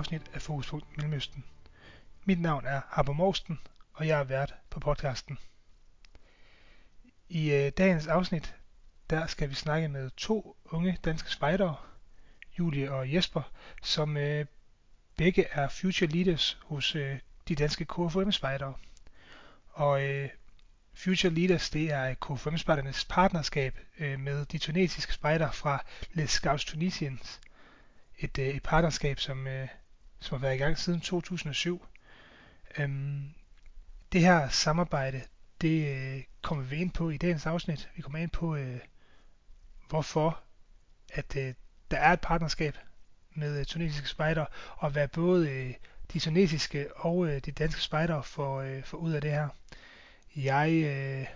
afsnit af Fokuspunkt Mellemøsten. Mit navn er Harper Morsten, og jeg er vært på podcasten. I øh, dagens afsnit, der skal vi snakke med to unge danske spejdere, Julie og Jesper, som øh, begge er future leaders hos øh, de danske KFM-spejdere. Og øh, Future Leaders, det er KFM-spejdernes partnerskab øh, med de tunesiske spejder fra Les Scouts Tunisiens. Et, øh, et partnerskab, som, øh, som har været i gang siden 2007. Øhm, det her samarbejde, det øh, kommer vi ind på i dagens afsnit. Vi kommer ind på, øh, hvorfor at øh, der er et partnerskab med øh, tunesiske spejder, og hvad både øh, de tunesiske og øh, de danske spejder får, øh, får ud af det her. Jeg øh,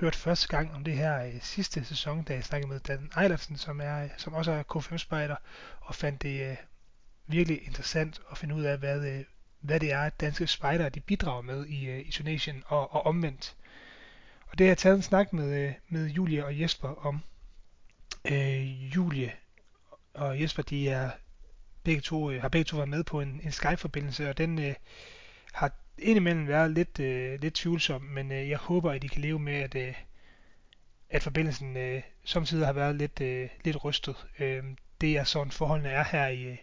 hørte første gang om det her øh, sidste sæson, da jeg snakkede med Dan Eilertsen, som, er, som også er K5-spejder, og fandt det øh, virkelig interessant at finde ud af, hvad, øh, hvad det er, at danske spejdere de bidrager med i, øh, i Tunesien og, og omvendt. Og det har jeg taget en snak med, øh, med Julie og Jesper om. Øh, Julie og Jesper, de er begge to, har begge to været med på en, en Skype-forbindelse, og den øh, har indimellem været lidt, øh, lidt tvivlsom, men øh, jeg håber, at I kan leve med, at, øh, at forbindelsen øh, samtidig har været lidt, øh, lidt rystet. Øh, det er sådan forholdene er her i,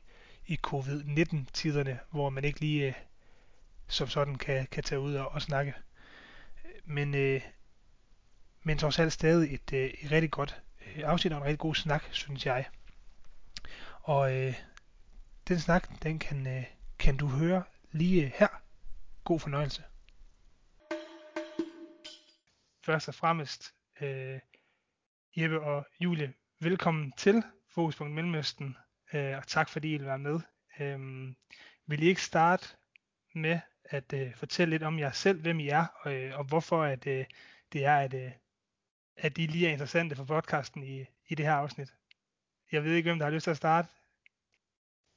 i covid-19-tiderne, hvor man ikke lige øh, som sådan kan, kan tage ud og, og snakke. Men, øh, men trods alt stadig et, øh, et rigtig godt øh, afsnit og en rigtig god snak, synes jeg. Og øh, den snak, den kan, øh, kan du høre lige øh, her. God fornøjelse. Først og fremmest, øh, Jeppe og Julie, velkommen til Fokuspunkt Mellemøsten, øh, og tak fordi I vil være med. Øh, vil I ikke starte med at øh, fortælle lidt om jer selv, hvem I er, og, øh, og hvorfor at, øh, det er, at, øh, at I lige er interessante for podcasten i, i det her afsnit. Jeg ved ikke, hvem der har lyst til at starte.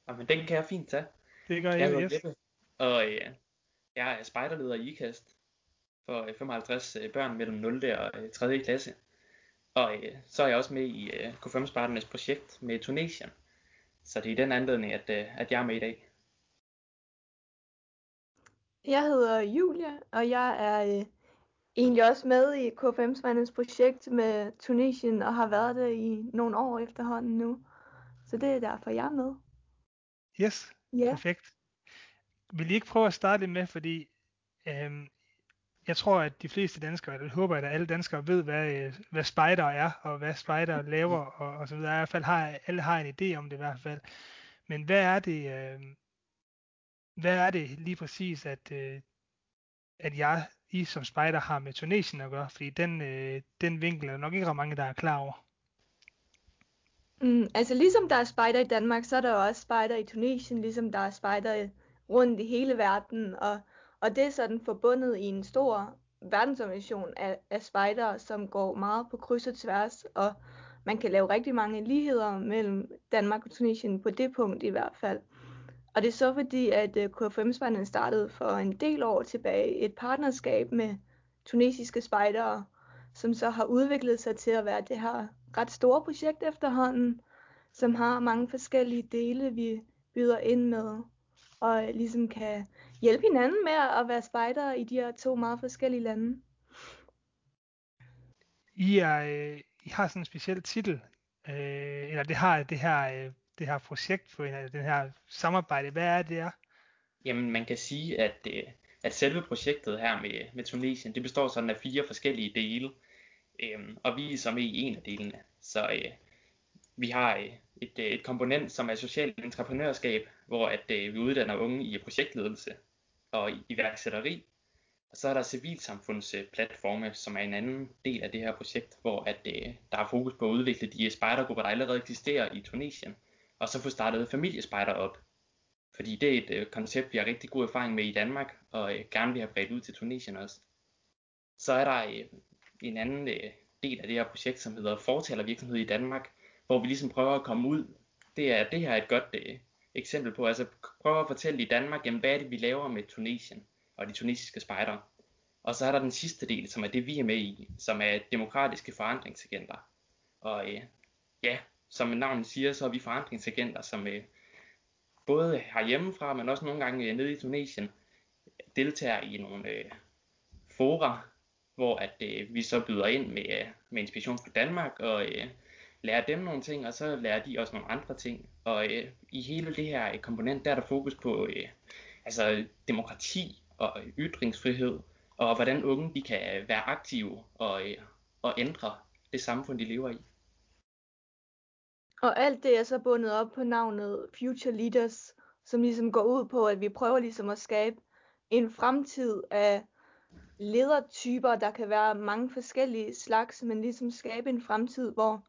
Jamen, den kan jeg fint tage. Det gør Jeg jeg, yes. Jeppe, og øh, jeg er spejderleder i IKAST for øh, 55 øh, børn mellem 0. og øh, 3. klasse. Og øh, så er jeg også med i øh, K5 Spartanes projekt med Tunesien. Så det er i den anledning, at, øh, at jeg er med i dag. Jeg hedder Julia, og jeg er øh, egentlig også med i K5 Spandens projekt med Tunesien, og har været det i nogle år efterhånden nu. Så det er derfor, jeg er med. Yes, Ja, perfekt. Vil I ikke prøve at starte med, fordi øhm, jeg tror, at de fleste danskere, eller jeg håber, at alle danskere ved, hvad, øh, hvad spider er, og hvad spider laver, og, og så videre. I hvert fald har alle har en idé om det i hvert fald. Men hvad er det, øh, hvad er det lige præcis, at, øh, at jeg, I som spider har med Tunesien at gøre? Fordi den, øh, den vinkel er nok ikke ret mange, der er klar over. mm, altså ligesom der er spejder i Danmark, så er der også spejder i Tunesien, ligesom der er spejder rundt i hele verden. Og, og det er sådan forbundet i en stor verdensorganisation af, af spejdere, som går meget på kryds og tværs, og man kan lave rigtig mange ligheder mellem Danmark og Tunesien på det punkt i hvert fald. Og det er så fordi, at øh, KFM-spejderne startede for en del år tilbage et partnerskab med tunesiske spejdere, som så har udviklet sig til at være det her ret store projekt efterhånden, som har mange forskellige dele, vi byder ind med, og øh, ligesom kan hjælpe hinanden med at være spejdere i de her to meget forskellige lande. I, er, øh, I har sådan en speciel titel, øh, eller det har det her, øh, det her projekt for en af den her samarbejde. Hvad er det er? Jamen, man kan sige, at, øh, at selve projektet her med, med Tunesien, det består sådan af fire forskellige dele. Øhm, og vi er så med i en af delene. Så øh, vi har øh, et, øh, et komponent, som er socialt entreprenørskab, hvor at, øh, vi uddanner unge i projektledelse og iværksætteri. Og så er der civilsamfundsplatforme, øh, som er en anden del af det her projekt, hvor at, øh, der er fokus på at udvikle de øh, spejdergrupper, der allerede eksisterer i Tunesien, og så få startet familiespejder op. Fordi det er et øh, koncept, vi har rigtig god erfaring med i Danmark, og øh, gerne vil have bredt ud til Tunesien også. Så er der øh, en anden øh, del af det her projekt, som hedder Fortalervirksomhed i Danmark, hvor vi ligesom prøver at komme ud. Det er det her er et godt øh, eksempel på, altså prøver at fortælle i Danmark, jamen, hvad er det, vi laver med Tunesien og de tunesiske spejdere. Og så er der den sidste del, som er det, vi er med i, som er demokratiske forandringsagenter. Og øh, ja, som navnet siger, så er vi forandringsagenter, som, øh, både herhjemmefra, men også nogle gange øh, nede i Tunesien, deltager i nogle øh, fora, hvor at øh, vi så byder ind med, øh, med inspiration fra Danmark og øh, lærer dem nogle ting, og så lærer de også nogle andre ting. Og øh, i hele det her øh, komponent, der er der fokus på øh, altså demokrati og øh, ytringsfrihed, og hvordan unge de kan øh, være aktive og, øh, og ændre det samfund, de lever i. Og alt det er så bundet op på navnet Future Leaders, som ligesom går ud på, at vi prøver ligesom at skabe en fremtid af ledertyper, der kan være mange forskellige slags, men ligesom skabe en fremtid, hvor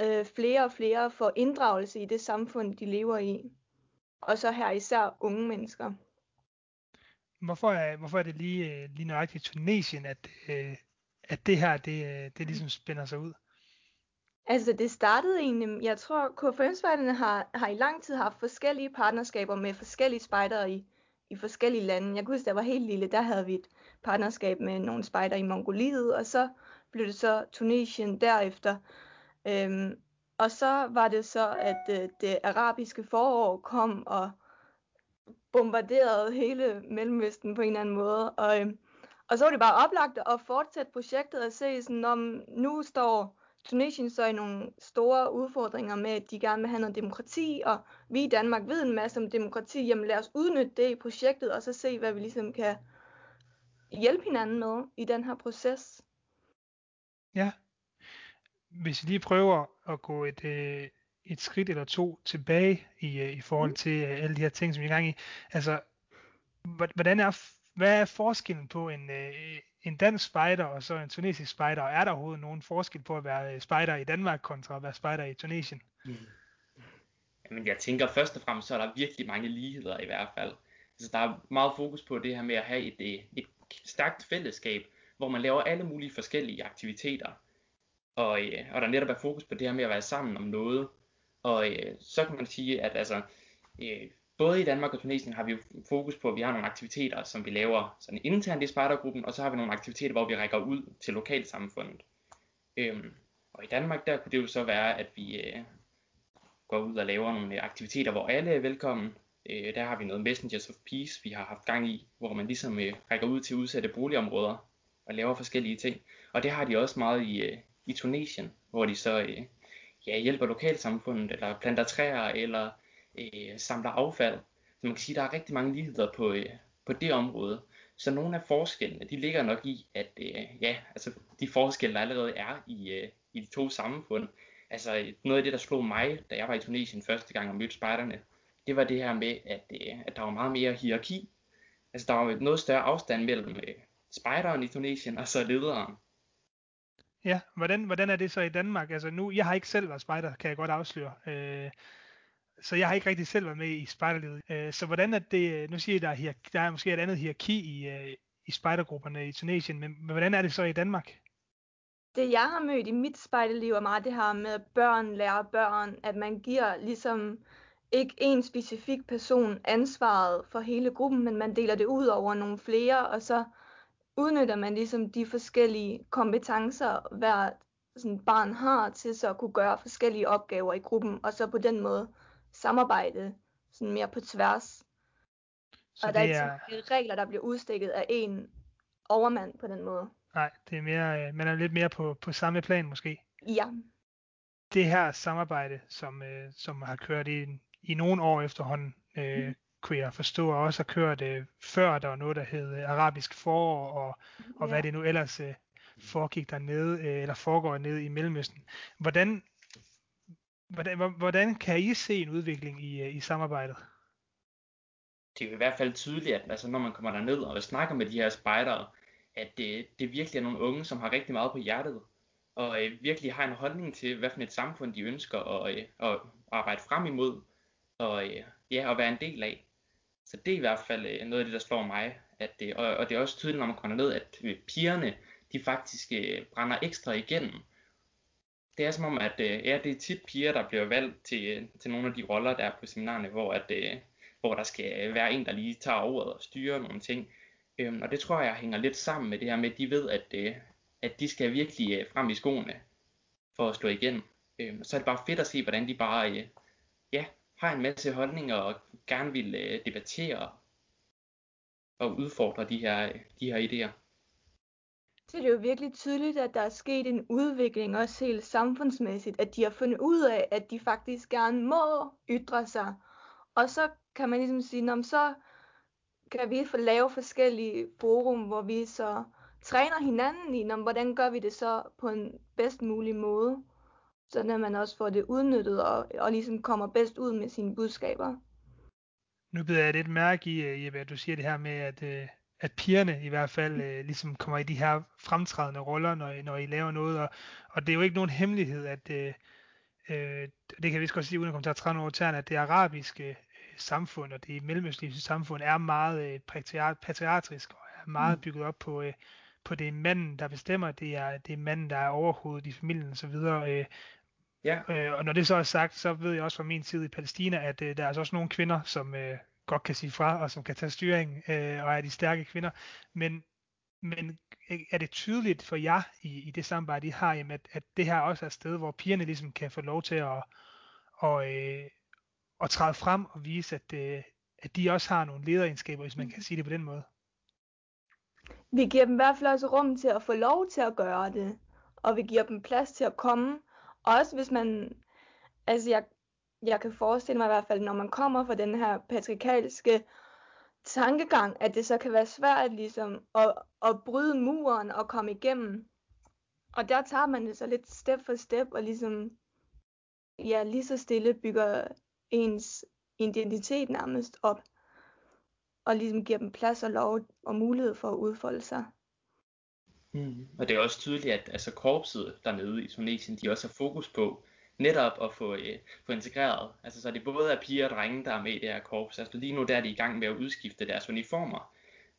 øh, flere og flere får inddragelse i det samfund, de lever i. Og så her især unge mennesker. Hvorfor er, hvorfor er det lige, øh, lige nøjagtigt Tunesien, at, øh, at det her, det, øh, det ligesom spænder sig ud? Altså det startede egentlig, jeg tror KFM-spejderne har, har i lang tid haft forskellige partnerskaber med forskellige spejdere i, i forskellige lande. Jeg kunne huske, da jeg var helt lille, der havde vi et partnerskab med nogle spejder i Mongoliet, og så blev det så Tunesien derefter. Øhm, og så var det så, at øh, det arabiske forår kom og bombarderede hele Mellemøsten på en eller anden måde. Og, øh, og så var det bare oplagt at fortsætte projektet og se, sådan, om nu står Tunesien så i nogle store udfordringer med, at de gerne vil have noget demokrati, og vi i Danmark ved en masse om demokrati, jamen lad os udnytte det i projektet, og så se, hvad vi ligesom kan hjælpe hinanden med i den her proces. Ja. Hvis vi lige prøver at gå et, øh, et skridt eller to tilbage i, øh, i forhold mm. til øh, alle de her ting, som vi er i gang i. Altså, hvordan er, hvad er forskellen på en, en dansk spejder og så en tunesisk spejder? Og er der overhovedet nogen forskel på at være spejder i Danmark kontra at være spejder i Tunesien? Mm. Jamen, jeg tænker først og fremmest, så er der virkelig mange ligheder i hvert fald. Altså, der er meget fokus på det her med at have et, et stærkt fællesskab, hvor man laver alle mulige forskellige aktiviteter. Og, øh, og der netop er fokus på det her med at være sammen om noget. Og øh, så kan man sige, at altså, øh, både i Danmark og Tunesien har vi jo fokus på, at vi har nogle aktiviteter, som vi laver sådan internt i spejdergruppen, og så har vi nogle aktiviteter, hvor vi rækker ud til lokalsamfundet. Øhm, og i Danmark, der kunne det jo så være, at vi øh, går ud og laver nogle øh, aktiviteter, hvor alle er velkommen. Øh, der har vi noget Messengers of Peace, vi har haft gang i, hvor man ligesom øh, rækker ud til udsatte boligområder og laver forskellige ting. Og det har de også meget i, øh, i Tunesien, hvor de så øh, ja, hjælper lokalsamfundet, eller planter træer, eller øh, samler affald. Så man kan sige, at der er rigtig mange ligheder på, øh, på det område. Så nogle af forskellene, de ligger nok i, at øh, ja, altså de forskelle, der allerede er i, øh, i de to samfund. Altså noget af det, der slog mig, da jeg var i Tunesien første gang og mødte spejderne, det var det her med, at, øh, at der var meget mere hierarki. Altså der var noget større afstand mellem øh, spejderen i Tunesien og så lederen. Ja, hvordan, hvordan er det så i Danmark? Altså nu, jeg har ikke selv været spejder, kan jeg godt afsløre. Øh, så jeg har ikke rigtig selv været med i spejderlivet. Øh, så hvordan er det, øh, nu siger I, der er, der er måske et andet hierarki i, øh, i spejdergrupperne i Tunesien, men, men hvordan er det så i Danmark? Det jeg har mødt i mit spejderliv er meget det her med, at børn lærer børn, at man giver ligesom ikke en specifik person ansvaret for hele gruppen, men man deler det ud over nogle flere, og så udnytter man ligesom de forskellige kompetencer, hver sådan barn har til så at kunne gøre forskellige opgaver i gruppen, og så på den måde samarbejde sådan mere på tværs. Så og der er ikke regler, der bliver udstikket af en overmand på den måde. Nej, det er mere, øh, man er lidt mere på, på samme plan måske. Ja. Det her samarbejde, som, øh, som har kørt i, i nogle år efterhånden, øh, mm kunne jeg forstå, og også har kørt øh, før der var noget, der hed øh, arabisk forår, og, og ja. hvad det nu ellers øh, foregik dernede, øh, eller foregår nede i Mellemøsten. Hvordan, hvordan, hvordan kan I se en udvikling i, øh, i samarbejdet? Det er i hvert fald tydeligt, at altså, når man kommer derned og snakker med de her spejdere, at det, det virkelig er nogle unge, som har rigtig meget på hjertet, og øh, virkelig har en holdning til, hvad for et samfund de ønsker at, øh, at arbejde frem imod, og øh, ja, at være en del af. Så det er i hvert fald øh, noget af det, der slår mig. At det, og, og det er også tydeligt, når man kommer ned, at øh, pigerne, de faktisk øh, brænder ekstra igennem. Det er som om, at øh, ja, det er tit piger, der bliver valgt til, øh, til nogle af de roller, der er på seminarerne, hvor, at, øh, hvor der skal være en, der lige tager ordet og styrer nogle ting. Øhm, og det tror jeg hænger lidt sammen med det her med, at de ved, at, øh, at de skal virkelig øh, frem i skoene for at stå igen. Øhm, så er det bare fedt at se, hvordan de bare øh, ja, har en masse holdninger og gerne vil øh, debattere og udfordre de her, de her idéer. Så det er jo virkelig tydeligt, at der er sket en udvikling, også helt samfundsmæssigt, at de har fundet ud af, at de faktisk gerne må ytre sig. Og så kan man ligesom sige, om så kan vi få lave forskellige forum, hvor vi så træner hinanden i, hvordan gør vi det så på en bedst mulig måde, så at man også får det udnyttet og, og ligesom kommer bedst ud med sine budskaber. Nu beder jeg lidt mærke i, øh, Jeppe, at du siger det her med, at, øh, at pigerne i hvert fald øh, ligesom kommer i de her fremtrædende roller, når, når I laver noget, og, og det er jo ikke nogen hemmelighed, at øh, det kan vi godt sige, uden at komme til at træne over tæerne, at det arabiske samfund og det mellemøstlige samfund er meget øh, patriarkisk og er meget mm. bygget op på, øh, på det er manden, der bestemmer, det er, det er manden, der er overhovedet i familien osv. Øh, ja. øh, og når det så er sagt, så ved jeg også fra min tid i Palæstina, at øh, der er altså også nogle kvinder, som øh, godt kan sige fra, og som kan tage styring, øh, og er de stærke kvinder. Men, men er det tydeligt for jer i, i det samarbejde, I har, jamen, at, at det her også er et sted, hvor pigerne ligesom kan få lov til at, og, øh, at træde frem og vise, at, øh, at de også har nogle lederegenskaber, hvis man kan sige det på den måde? Vi giver dem i hvert fald også rum til at få lov til at gøre det, og vi giver dem plads til at komme. Også hvis man, altså jeg, jeg kan forestille mig i hvert fald, når man kommer fra den her patriarkalske tankegang, at det så kan være svært ligesom at, at bryde muren og komme igennem. Og der tager man det så lidt step for step og ligesom ja, lige så stille bygger ens identitet nærmest op, og ligesom giver dem plads og lov og mulighed for at udfolde sig. Mm. Og det er også tydeligt, at altså, korpset dernede i Tunesien, de også har fokus på netop at få, øh, få integreret. Altså så det både er piger og drenge, der er med i det her korps. Altså lige nu der er de i gang med at udskifte deres uniformer,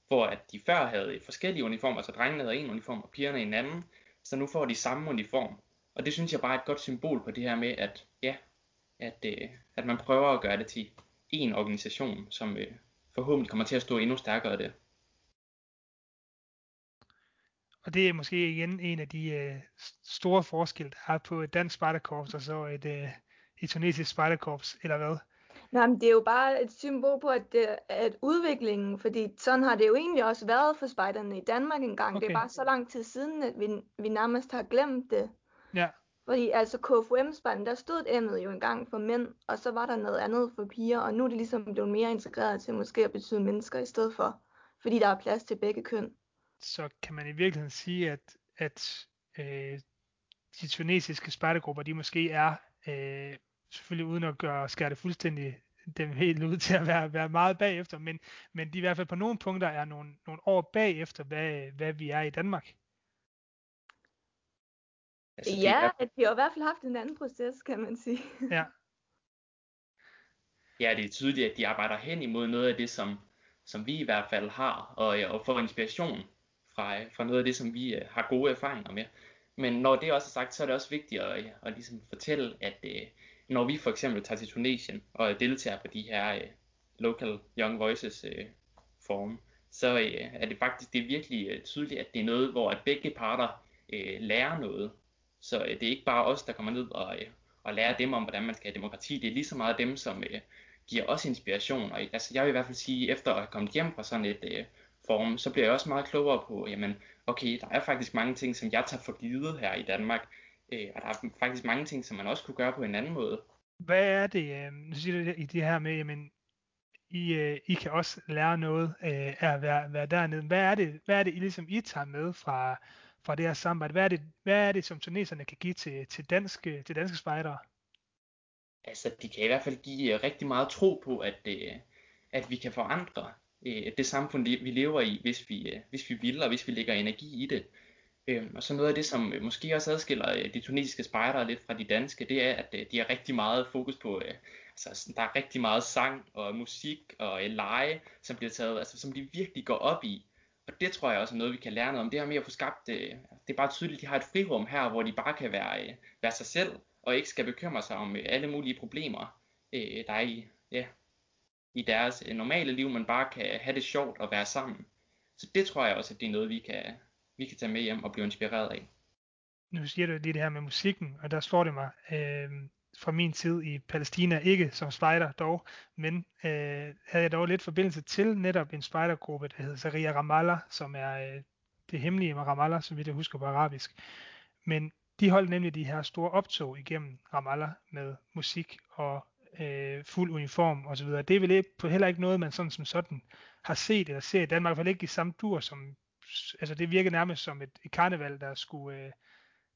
hvor at de før havde forskellige uniformer, så drengene havde en uniform og pigerne en anden, så nu får de samme uniform. Og det synes jeg bare er et godt symbol på det her med, at ja, at, øh, at man prøver at gøre det til en organisation, som øh, forhåbentlig kommer til at stå endnu stærkere det. Og det er måske igen en af de øh, store forskelle, der er på et dansk spejderkorps og så et, øh, et tunesisk spejderkorps, eller hvad? Nej, men det er jo bare et symbol på, at, det, at udviklingen, fordi sådan har det jo egentlig også været for spejderne i Danmark engang. Okay. Det er bare så lang tid siden, at vi, vi nærmest har glemt det. Ja. Fordi altså KFUM-spanden, der stod M'et jo engang for mænd, og så var der noget andet for piger, og nu er det ligesom blevet mere integreret til måske at betyde mennesker i stedet for, fordi der er plads til begge køn. Så kan man i virkeligheden sige, at, at øh, de tunesiske spejdergrupper, de måske er, øh, selvfølgelig uden at gøre, skære det fuldstændig dem helt ud til at være, være meget bagefter, men, men de i hvert fald på nogle punkter er nogle, nogle år bagefter, hvad, hvad vi er i Danmark. Altså, ja, er... de har i hvert fald haft en anden proces, kan man sige. Ja. ja, det er tydeligt, at de arbejder hen imod noget af det, som, som vi i hvert fald har, og, og får inspiration fra, fra noget af det, som vi uh, har gode erfaringer med. Men når det også er sagt, så er det også vigtigt at, at ligesom fortælle, at når vi for eksempel tager til Tunesien og deltager på de her Local Young Voices forum, så er det faktisk det er virkelig tydeligt, at det er noget, hvor at begge parter lærer noget så øh, det er ikke bare os, der kommer ned og, øh, og lærer dem om, hvordan man skal have demokrati. Det er lige så meget dem, som øh, giver os inspiration. Og, altså, jeg vil i hvert fald sige, efter at have kommet hjem fra sådan et øh, forum, så bliver jeg også meget klogere på, jamen, okay, der er faktisk mange ting, som jeg tager for givet her i Danmark. Øh, og der er faktisk mange ting, som man også kunne gøre på en anden måde. Hvad er det, øh, nu siger du i det her med, jamen, I, øh, I kan også lære noget øh, af at være, være dernede. Hvad er det, hvad er det I, ligesom, I tager med fra, fra det her samarbejde? Hvad er det, hvad er det som tuneserne kan give til, til, danske, øh, til danske spejdere? Altså, de kan i hvert fald give øh, rigtig meget tro på, at, øh, at vi kan forandre det samfund, vi lever i, hvis vi, hvis vi vil, og hvis vi lægger energi i det. Øhm, og så noget af det, som måske også adskiller de tunesiske spejdere lidt fra de danske, det er, at de har rigtig meget fokus på, altså der er rigtig meget sang og musik og lege, som bliver taget, altså som de virkelig går op i. Og det tror jeg også er noget, vi kan lære noget om. Det her med at få skabt, øh, det er bare tydeligt, at de har et frirum her, hvor de bare kan være, øh, være sig selv, og ikke skal bekymre sig om øh, alle mulige problemer, øh, der er i, ja, i deres øh, normale liv, man bare kan have det sjovt og være sammen. Så det tror jeg også, at det er noget, vi kan, vi kan tage med hjem og blive inspireret af. Nu siger du lige det her med musikken, og der slår det mig, øh, fra min tid i Palæstina, ikke som spejder dog, men øh, havde jeg dog lidt forbindelse til netop en spejdergruppe, der hedder Saria Ramallah, som er øh, det hemmelige med Ramallah, som vi det husker på arabisk. Men de holdt nemlig de her store optog igennem Ramallah med musik og øh, fuld uniform osv. Det er vel ikke, heller ikke noget, man sådan som sådan har set eller ser i Danmark, i hvert fald ikke i samme dur som, altså det virker nærmest som et, et karneval, der skulle, øh,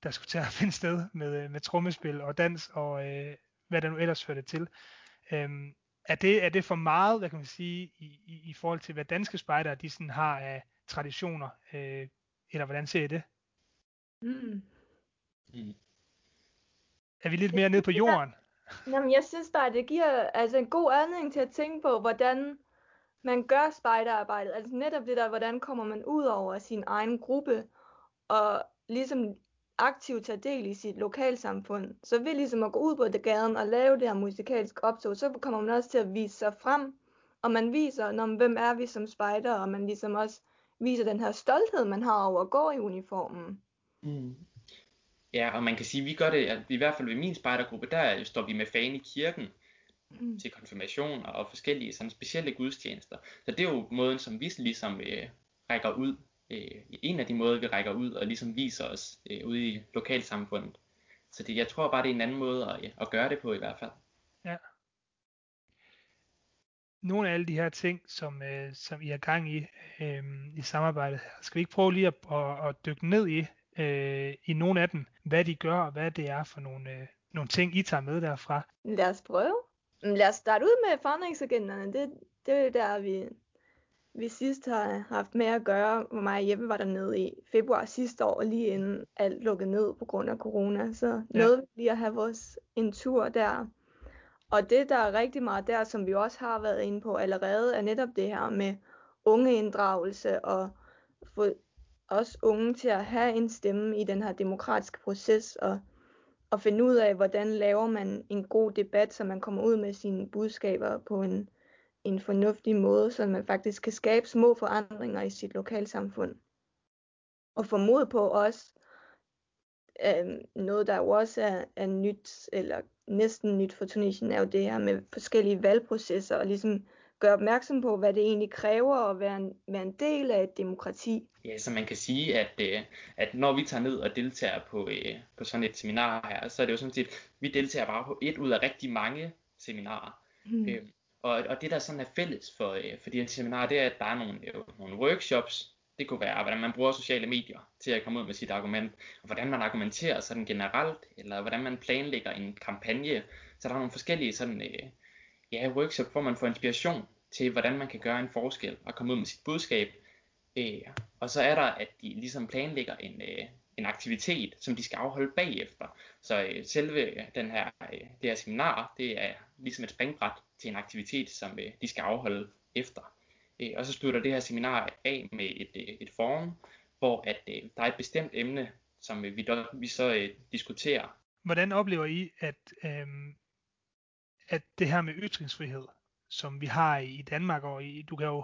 der skulle tage at finde sted med, øh, med trommespil og dans og øh, hvad der nu ellers førte til. Øhm, er, det, er det for meget, hvad kan man sige, i, i, i forhold til, hvad danske spejdere de sådan har af traditioner, øh, eller hvordan ser I det? Mm. Mm. Er vi lidt mere nede på jorden? Jamen, jeg synes bare, det giver altså en god anledning til at tænke på, hvordan man gør spejderarbejdet. Altså netop det der, hvordan kommer man ud over sin egen gruppe, og ligesom aktivt tage del i sit lokalsamfund. Så ved ligesom at gå ud på det gaden og lave det her musikalske optog, så kommer man også til at vise sig frem, og man viser, når, hvem er vi som spejder, og man ligesom også viser den her stolthed, man har over at gå i uniformen. Mm. Ja, og man kan sige, at vi gør det, at i hvert fald ved min spejdergruppe, der står vi med fan i kirken mm. til konfirmationer og forskellige sådan specielle gudstjenester. Så det er jo måden, som vi ligesom øh, rækker ud. Øh, en af de måder, vi rækker ud og ligesom viser os øh, ude i lokalsamfundet. Så det, jeg tror bare, det er en anden måde at, at gøre det på i hvert fald. Ja. Nogle af alle de her ting, som, øh, som I er gang i øh, i samarbejdet, skal vi ikke prøve lige at, at, at dykke ned i, øh, i nogle af dem, hvad de gør, og hvad det er for nogle, øh, nogle ting, I tager med derfra. Lad os prøve. Lad os starte ud med forandringsagenderne. Det, det er der, vi, vi sidst har haft med at gøre, hvor mig og Jeppe var dernede i februar sidste år, lige inden alt lukkede ned på grund af corona. Så ja. nåede vi lige at have vores en tur der. Og det, der er rigtig meget der, som vi også har været inde på allerede, er netop det her med ungeinddragelse og få os unge til at have en stemme i den her demokratiske proces og, og finde ud af, hvordan laver man en god debat, så man kommer ud med sine budskaber på en, en fornuftig måde, så man faktisk kan skabe små forandringer i sit lokalsamfund. Og formod på også øh, noget, der jo også er, er nyt, eller næsten nyt for Tunesien, er jo det her med forskellige valgprocesser, og ligesom gøre opmærksom på, hvad det egentlig kræver at være en, være en del af et demokrati. Ja, så man kan sige, at, øh, at når vi tager ned og deltager på, øh, på sådan et seminar her, så er det jo sådan set, vi deltager bare på et ud af rigtig mange seminarer. Mm. Øh, og, og det der sådan er fælles for, øh, for de her seminarer, det er, at der er nogle, øh, nogle workshops, det kunne være, hvordan man bruger sociale medier til at komme ud med sit argument, og hvordan man argumenterer sådan generelt, eller hvordan man planlægger en kampagne. Så der er nogle forskellige sådan, øh, ja, workshops, hvor man får inspiration til, hvordan man kan gøre en forskel og komme ud med sit budskab. Øh, og så er der, at de ligesom planlægger en, øh, en aktivitet, som de skal afholde bagefter. Så øh, selve øh, den her, øh, det her seminar, det er ligesom et springbræt til en aktivitet, som øh, de skal afholde efter. Øh, og så slutter det her seminar af med et, øh, et forum, hvor at, øh, der er et bestemt emne, som øh, vi, dog, vi så øh, diskuterer. Hvordan oplever I, at øh, at det her med ytringsfrihed, som vi har i Danmark, og i, du kan jo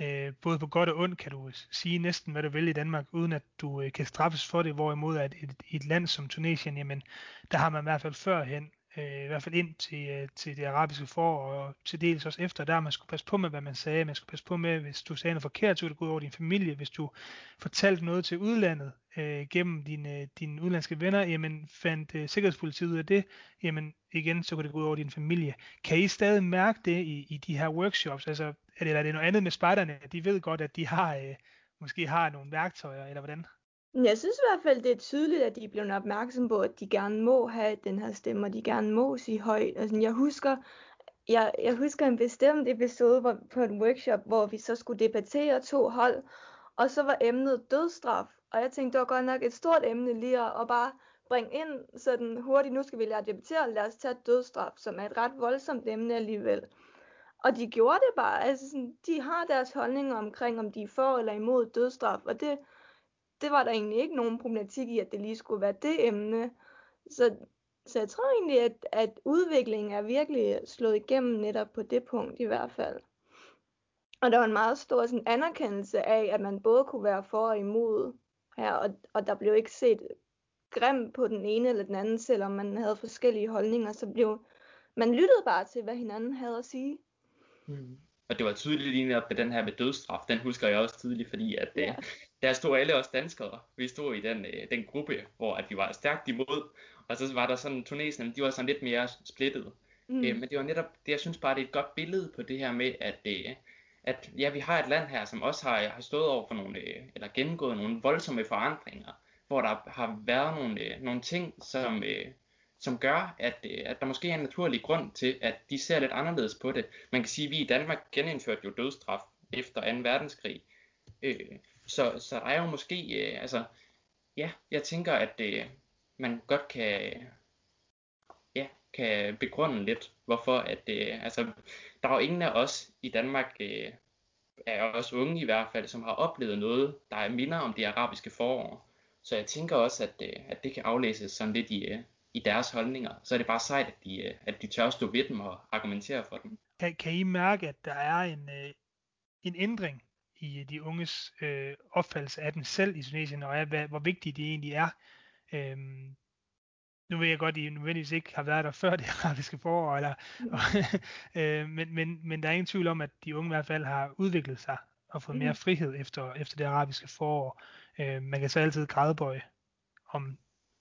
øh, både på godt og ondt, kan du sige næsten, hvad du vil i Danmark, uden at du øh, kan straffes for det, hvorimod at et, et land som Tunesien, jamen, der har man i hvert fald førhen øh, i hvert fald ind til, øh, til det arabiske forår, og til dels også efter, der man skulle passe på med, hvad man sagde, man skulle passe på med, hvis du sagde noget forkert, så ville det gå ud over din familie, hvis du fortalte noget til udlandet øh, gennem dine, dine udlandske venner, jamen fandt øh, sikkerhedspolitiet ud af det, jamen igen, så kunne det gå ud over din familie. Kan I stadig mærke det i, i de her workshops? Altså, eller er det noget andet med spejderne? De ved godt, at de har, øh, måske har nogle værktøjer, eller hvordan? Jeg synes i hvert fald, det er tydeligt, at de er blevet opmærksom på, at de gerne må have den her stemme, og de gerne må sige højt. Altså, jeg husker, jeg, jeg husker en bestemt episode hvor, på en workshop, hvor vi så skulle debattere to hold, og så var emnet dødstraf. Og jeg tænkte, det var godt nok et stort emne lige at, at bare bringe ind sådan hurtigt, nu skal vi lære at debattere, lad os tage dødstraf, som er et ret voldsomt emne alligevel. Og de gjorde det bare, altså sådan, de har deres holdninger omkring, om de er for eller imod dødsstraf. og det, det var der egentlig ikke nogen problematik i, at det lige skulle være det emne. Så, så jeg tror egentlig, at, at udviklingen er virkelig slået igennem netop på det punkt i hvert fald. Og der var en meget stor sådan, anerkendelse af, at man både kunne være for og imod her, og, og der blev ikke set grim på den ene eller den anden, selvom man havde forskellige holdninger, så blev man lyttede bare til, hvad hinanden havde at sige. Mm. Og det var tydeligt lige netop med den her med dødsstraf, den husker jeg også tydeligt, fordi at ja. øh, der stod alle os danskere, vi stod i den, øh, den gruppe, hvor at vi var stærkt imod, og så var der sådan, Tunesien, de var sådan lidt mere splittet. Mm. Øh, men det var netop, det jeg synes bare, det er et godt billede på det her med, at, øh, at ja, vi har et land her, som også har, har stået over for nogle, øh, eller gennemgået nogle voldsomme forandringer, hvor der har været nogle, øh, nogle ting, som, øh, som gør, at, øh, at der måske er en naturlig grund til, at de ser lidt anderledes på det. Man kan sige, at vi i Danmark genindførte jo dødsstraf efter 2. verdenskrig. Øh, så, så der er jo måske, øh, altså, ja, jeg tænker, at øh, man godt kan, ja, kan begrunde lidt, hvorfor at, øh, altså, der er jo ingen af os i Danmark, øh, er også unge i hvert fald, som har oplevet noget, der er minder om det arabiske forår. Så jeg tænker også, at, øh, at det kan aflæses sådan lidt i, øh, i deres holdninger, så er det bare sejt, at de, øh, at de tør stå ved dem og argumentere for dem. Kan, kan I mærke, at der er en, øh, en ændring i de unges øh, opfattelse af dem selv i Tunesien, og af, hvad, hvor vigtige de egentlig er? Øhm, nu ved jeg godt, at I nødvendigvis ikke har været der før det arabiske forår, eller, og, øh, men, men, men der er ingen tvivl om, at de unge i hvert fald har udviklet sig og fået mm. mere frihed efter, efter det arabiske forår. Øh, man kan så altid grædebøje om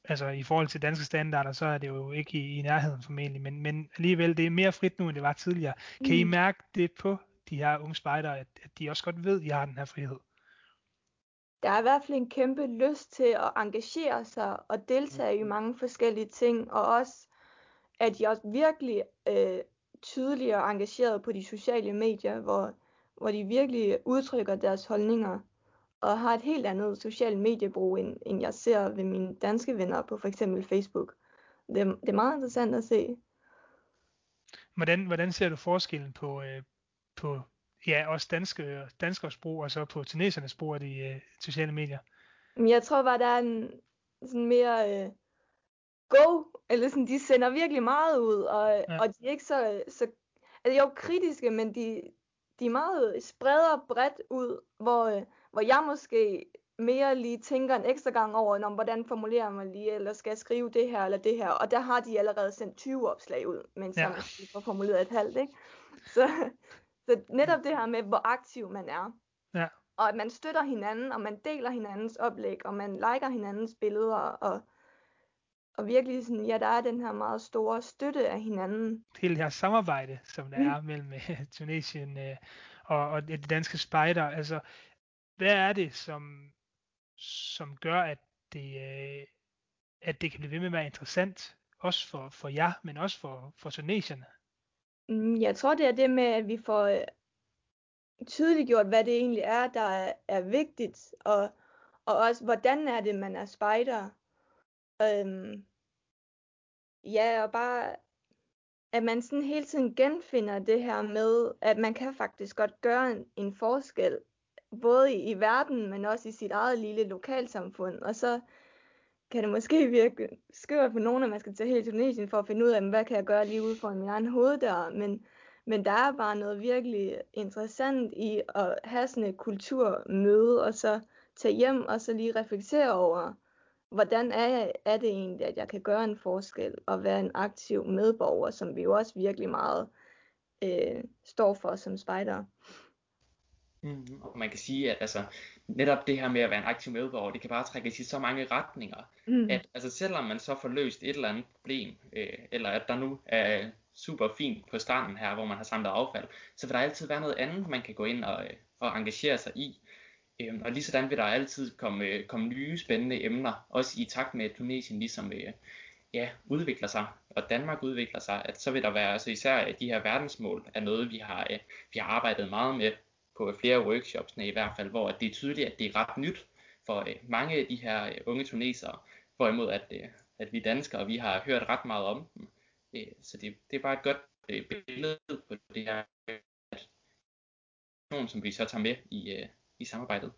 altså i forhold til danske standarder, så er det jo ikke i, i nærheden formentlig, men, men alligevel, det er mere frit nu, end det var tidligere. Mm. Kan I mm. mærke det på de her unge spejdere, at, at de også godt ved, at de har den her frihed? Der er i hvert fald en kæmpe lyst til at engagere sig og deltage i mm. mange forskellige ting, og også, at de også virkelig øh, tydeligt og engageret på de sociale medier, hvor, hvor de virkelig udtrykker deres holdninger og har et helt andet socialt mediebrug, end, end jeg ser ved mine danske venner på for eksempel Facebook. Det, er, det er meget interessant at se. Hvordan, hvordan ser du forskellen på, øh, på ja, også danske, danskers brug, og så på tunesernes brug af de øh, sociale medier? Jeg tror bare, der er en sådan mere øh, go, eller sådan, de sender virkelig meget ud, og, ja. og de er ikke så, så altså jo kritiske, men de, de er meget spreder bredt ud, hvor, øh, hvor jeg måske mere lige tænker en ekstra gang over, når, hvordan formulerer man lige, eller skal jeg skrive det her eller det her, og der har de allerede sendt 20 opslag ud, mens ja. jeg får formuleret et halvt, ikke? Så, så netop det her med, hvor aktiv man er, ja. og at man støtter hinanden, og man deler hinandens oplæg, og man liker hinandens billeder, og, og virkelig sådan, ja, der er den her meget store støtte af hinanden. Hele det her samarbejde, som der mm. er mellem uh, Tunesien uh, og, og det danske spejder, altså hvad er det, som, som gør, at det, øh, at det kan blive ved med at være interessant, også for, for jer, men også for, for Tunesierne? Mm, jeg tror, det er det med, at vi får øh, tydeliggjort, hvad det egentlig er, der er, er vigtigt, og, og også, hvordan er det, man er spejder. Øhm, ja, og bare, at man sådan hele tiden genfinder det her med, at man kan faktisk godt gøre en, en forskel både i, i verden, men også i sit eget lille lokalsamfund. Og så kan det måske virke skørt for nogen, at man skal til hele Tunesien for at finde ud af, hvad kan jeg gøre lige ude foran min egen hoveddør. Men, men der er bare noget virkelig interessant i at have sådan et kulturmøde, og så tage hjem og så lige reflektere over, hvordan er, jeg, er det egentlig, at jeg kan gøre en forskel og være en aktiv medborger, som vi jo også virkelig meget øh, står for som spejdere. Mm, og man kan sige, at altså, netop det her med at være en aktiv medborger, det kan bare trække i så mange retninger, mm. at altså, selvom man så får løst et eller andet problem, øh, eller at der nu er super fint på stranden her, hvor man har samlet affald, så vil der altid være noget andet, man kan gå ind og, øh, og engagere sig i. Øhm, og lige sådan vil der altid komme, øh, komme nye spændende emner, også i takt med, at Tunesien ligesom øh, ja, udvikler sig, og Danmark udvikler sig, at så vil der være, altså især de her verdensmål, er noget, vi har, øh, vi har arbejdet meget med på flere workshops i hvert fald, hvor det er tydeligt, at det er ret nyt for øh, mange af de her øh, unge tunesere, hvorimod at, øh, at vi danskere, vi har hørt ret meget om dem. så det, det er bare et godt billede på det her, som vi så tager med i, i samarbejdet.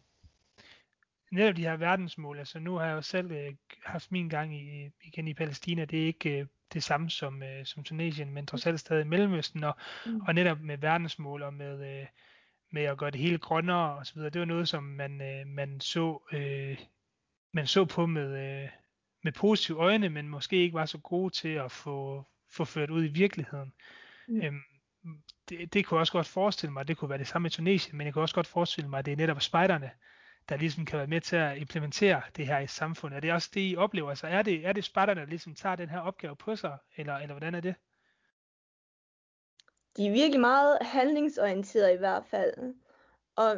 Netop de her verdensmål, altså nu har jeg jo selv øh, haft min gang i, igen i Palæstina, det er ikke øh, det samme som, øh, som Tunesien, men trods alt stadig Mellemøsten, og, mm. og netop med verdensmål og med, øh, med at gøre det hele grønnere og så videre. Det var noget, som man, øh, man så øh, man så på med, øh, med positive øjne, men måske ikke var så gode til at få, få ført ud i virkeligheden. Mm. Øhm, det, det kunne jeg også godt forestille mig, det kunne være det samme i Tunesien, men jeg kunne også godt forestille mig, at det er netop spejderne, der ligesom kan være med til at implementere det her i samfundet. Er det også det, I oplever? Så er det, er det spejderne, der ligesom tager den her opgave på sig, eller, eller hvordan er det? De er virkelig meget handlingsorienterede i hvert fald. Og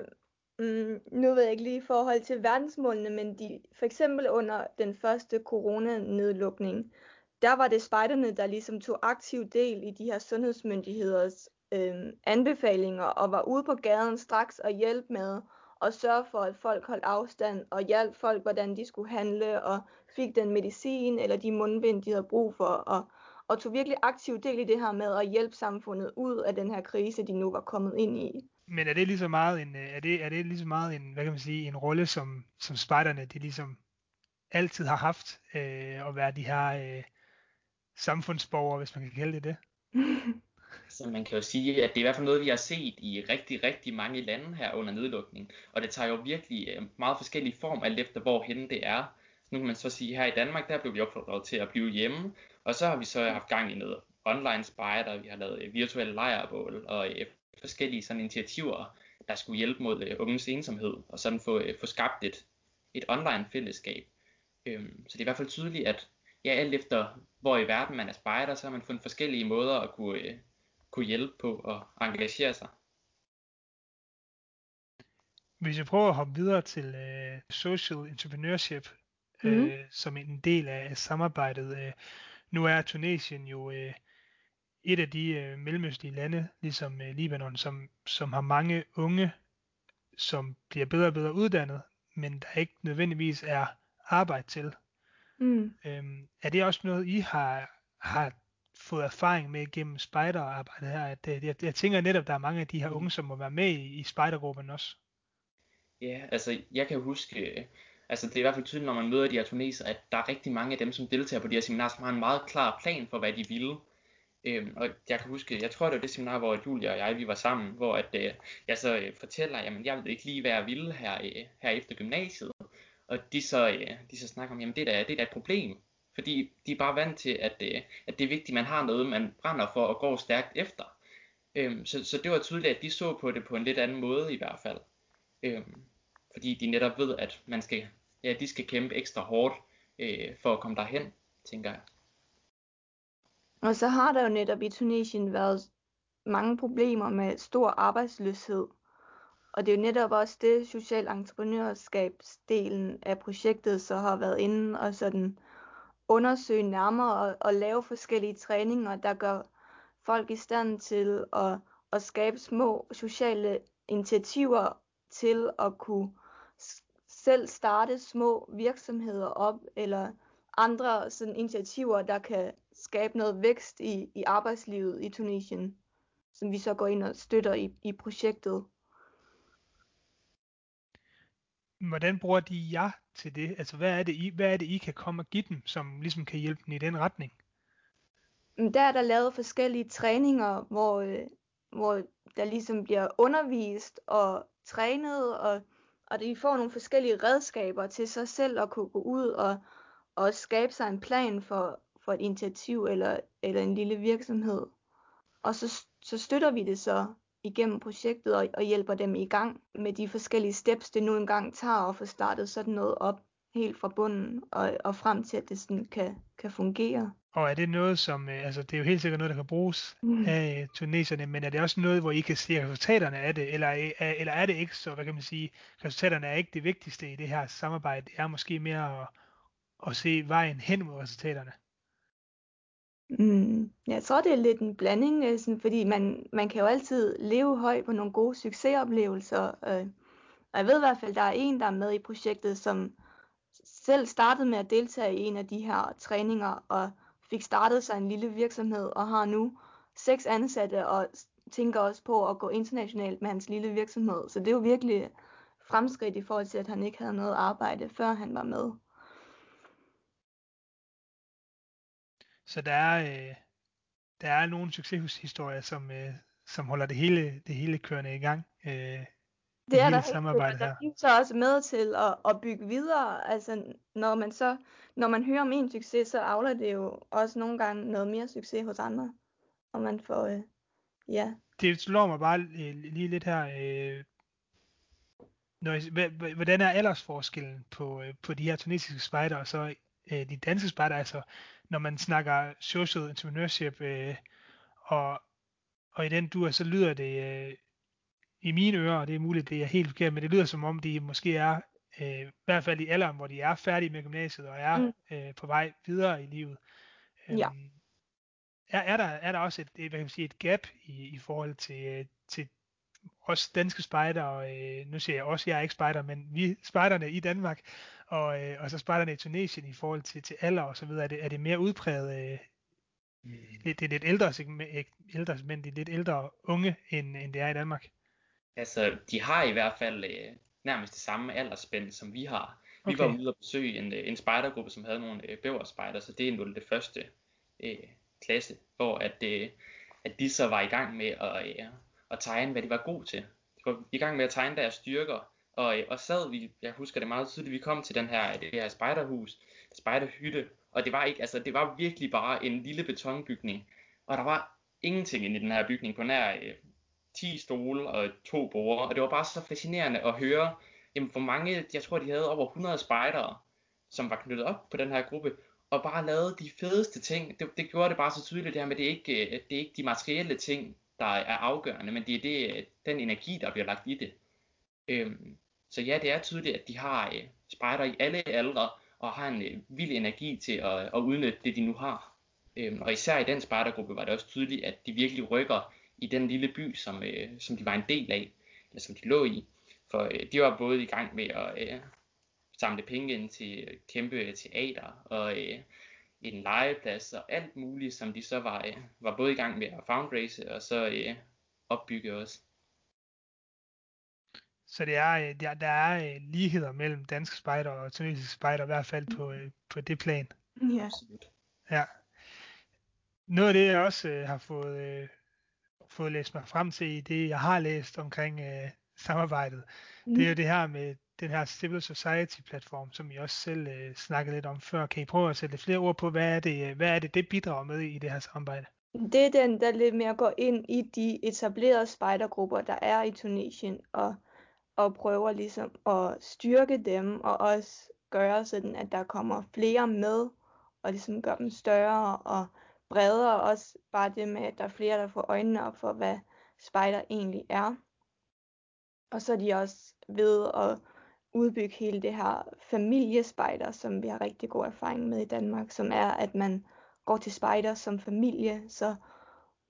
mm, nu ved jeg ikke lige i forhold til verdensmålene, men de, for eksempel under den første coronanedlukning, der var det spejderne, der ligesom tog aktiv del i de her sundhedsmyndigheders øh, anbefalinger og var ude på gaden straks og hjælp med og sørge for, at folk holdt afstand og hjalp folk, hvordan de skulle handle og fik den medicin eller de mundbind, de havde brug for og, og tog virkelig aktiv del i det her med at hjælpe samfundet ud af den her krise, de nu var kommet ind i. Men er det lige så meget en, er det, er det lige så meget en, hvad kan man sige, en rolle, som, som spejderne, de ligesom altid har haft, øh, at være de her øh, samfundsborgere, hvis man kan kalde det det? Så man kan jo sige, at det er i hvert fald noget, vi har set i rigtig, rigtig mange lande her under nedlukning. Og det tager jo virkelig øh, meget forskellige form, alt efter hvorhen det er. Nu kan man så sige, at her i Danmark, der blev vi opfordret til at blive hjemme. Og så har vi så haft gang i noget online spejder, vi har lavet øh, virtuelle lejrebål og øh, forskellige sådan initiativer, der skulle hjælpe mod øh, unges ensomhed, og sådan få, få skabt et, et online fællesskab. Øhm, så det er i hvert fald tydeligt, at ja, alt efter hvor i verden man er spejder, så har man fundet forskellige måder at kunne, kunne hjælpe på og engagere sig. Hvis jeg prøver at hoppe videre til øh, social entrepreneurship, mm. uh, som en del af samarbejdet. Uh, nu er Tunesien jo uh, et af de uh, mellemøstlige lande, ligesom uh, Libanon, som, som har mange unge, som bliver bedre og bedre uddannet, men der ikke nødvendigvis er arbejde til. Mm. Øhm, er det også noget, I har, har fået erfaring med gennem spejderarbejdet her? At, øh, jeg, jeg tænker netop, at der er mange af de her unge, som må være med i, i spejdergruppen også. Ja, altså jeg kan huske, altså det er i hvert fald tydeligt, når man møder de her tuneser, at der er rigtig mange af dem, som deltager på de her seminarer, som har en meget klar plan for, hvad de vil. Øhm, og jeg kan huske, jeg tror det var det seminar, hvor Julia og jeg, vi var sammen, hvor at, øh, jeg så øh, fortæller, jamen jeg ved ikke lige, hvad jeg ville her, øh, her efter gymnasiet. Og de så, øh, de så snakker om, jamen det er, da, det er da et problem. Fordi de er bare vant til, at, øh, at det er vigtigt, at man har noget, man brænder for og går stærkt efter. Øhm, så, så det var tydeligt, at de så på det på en lidt anden måde i hvert fald. Øhm, fordi de netop ved, at man skal, ja, de skal kæmpe ekstra hårdt øh, for at komme derhen, tænker jeg. Og så har der jo netop i Tunesien været mange problemer med stor arbejdsløshed. Og det er jo netop også det, social entreprenørskabsdelen af projektet så har været inde og sådan undersøge nærmere og, og lave forskellige træninger, der gør folk i stand til at, at skabe små sociale initiativer til at kunne selv starte små virksomheder op, eller andre sådan initiativer, der kan skabe noget vækst i, i arbejdslivet i Tunesien, som vi så går ind og støtter i, i projektet. hvordan bruger de jer til det? Altså, hvad er det, I, hvad er det, I kan komme og give dem, som ligesom kan hjælpe dem i den retning? Der er der lavet forskellige træninger, hvor, øh, hvor der ligesom bliver undervist og trænet, og, og de får nogle forskellige redskaber til sig selv at kunne gå ud og, og skabe sig en plan for, for et initiativ eller, eller en lille virksomhed. Og så, så støtter vi det så igennem projektet og, og hjælper dem i gang med de forskellige steps, det nu engang tager at få startet sådan noget op helt fra bunden og, og frem til, at det sådan kan, kan fungere. Og er det noget, som, øh, altså det er jo helt sikkert noget, der kan bruges mm. af tuneserne, men er det også noget, hvor I kan se resultaterne af det, eller, er, eller er det ikke så, hvad kan man sige, resultaterne er ikke det vigtigste i det her samarbejde, det er måske mere at, at se vejen hen mod resultaterne? Mm, jeg tror, det er lidt en blanding, øh, sådan, fordi man, man kan jo altid leve højt på nogle gode succesoplevelser. Øh, og jeg ved i hvert fald, der er en, der er med i projektet, som selv startede med at deltage i en af de her træninger, og fik startet sig en lille virksomhed, og har nu seks ansatte, og tænker også på at gå internationalt med hans lille virksomhed. Så det er jo virkelig fremskridt i forhold til, at han ikke havde noget arbejde, før han var med. Så der er, øh, der er nogle succeshistorier, som, øh, som holder det hele, det hele kørende i gang. Øh, det er der samarbejdet der her. er så også med til at, at bygge videre. Altså, når man så når man hører om en succes, så afler det jo også nogle gange noget mere succes hos andre. Og man får, øh, ja. Det slår mig bare øh, lige lidt her. Øh, når, I- hvordan er aldersforskellen på, øh, på de her tunesiske spejder og så øh, de danske spejder? Altså, når man snakker social entrepreneurship, øh, og, og i den dur, så lyder det øh, i mine ører, og det er muligt, det er helt forkert, men det lyder som om, de måske er, øh, i hvert fald i alderen, hvor de er færdige med gymnasiet og er Mm. øh, på vej videre i livet. Ja. Øhm, er, er, der, er der også et, hvad kan man sige, et gap i, i forhold til, øh, til os danske spejder, og øh, nu siger jeg også, jeg er ikke spejder, men vi spejderne i Danmark, og, øh, og så spejderne i Tunesien i forhold til, til alder og så videre, er det, er det mere udpræget, øh, lidt, det er lidt ældre segment, ældre, men det er lidt ældre unge, end, end det er i Danmark. Altså, de har i hvert fald øh, nærmest det samme aldersspænd, som vi har. Vi Okay. var ude og besøge en, øh, en spejdergruppe, som havde nogle øh, bæverspejder, så det er nu det første øh, klasse, hvor at, øh, at de så var i gang med at, øh, at tegne, hvad de var gode til. De var i gang med at tegne deres styrker, og, øh, og sad vi, jeg husker det meget tydeligt, vi kom til den her, det her spejderhus, spejderhytte, og det var ikke, altså det var virkelig bare en lille betonbygning, og der var ingenting inde i den her bygning på nær øh, 10 stole og to borde, og det var bare så fascinerende at høre, jamen hvor mange, jeg tror de havde over 100 spejdere, som var knyttet op på den her gruppe, og bare lavede de fedeste ting. Det, det gjorde det bare så tydeligt det her med, det er ikke, øh, det er ikke de materielle ting, der er afgørende, men det er det, øh, den energi, der bliver lagt i det. Øhm, så ja, det er tydeligt, at de har øh, spejder i alle aldre, og har en øh, vild energi til at, at udnytte det, de nu har. Øhm, og især i den spejdergruppe var det også tydeligt, at de virkelig rykker i den lille by, som, øh, som de var en del af, eller som de lå i. For øh, de var både i gang med at øh, samle penge ind til kæmpe teater og øh, en legeplads og alt muligt, som de så var, øh, var både i gang med at fundraise og så øh, opbygge også. Så det er, øh, der, der er øh, ligheder mellem danske spejder og tunesiske spejder, i hvert fald på, øh, på det plan. Ja. Absolut. Ja. Noget af det, jeg også øh, har fået, øh, fået læst mig frem til i det, jeg har læst omkring øh, samarbejdet, Mm. det er jo det her med den her Civil Society platform, som I også selv øh, snakkede lidt om før. Kan I prøve at sætte lidt flere ord på, hvad er det, øh, hvad er det, det bidrager med i det her samarbejde? Det er den, der lidt mere går ind i de etablerede spejdergrupper, der er i Tunesien, og, og prøver ligesom at styrke dem, og også gøre sådan, at der kommer flere med, og ligesom gøre dem større og bredere. Også bare det med, at der er flere, der får øjnene op for, hvad spejder egentlig er. Og så er de også ved at udbygge hele det her familiespejder, som vi har rigtig god erfaring med i Danmark, som er, at man går til spejder som familie, så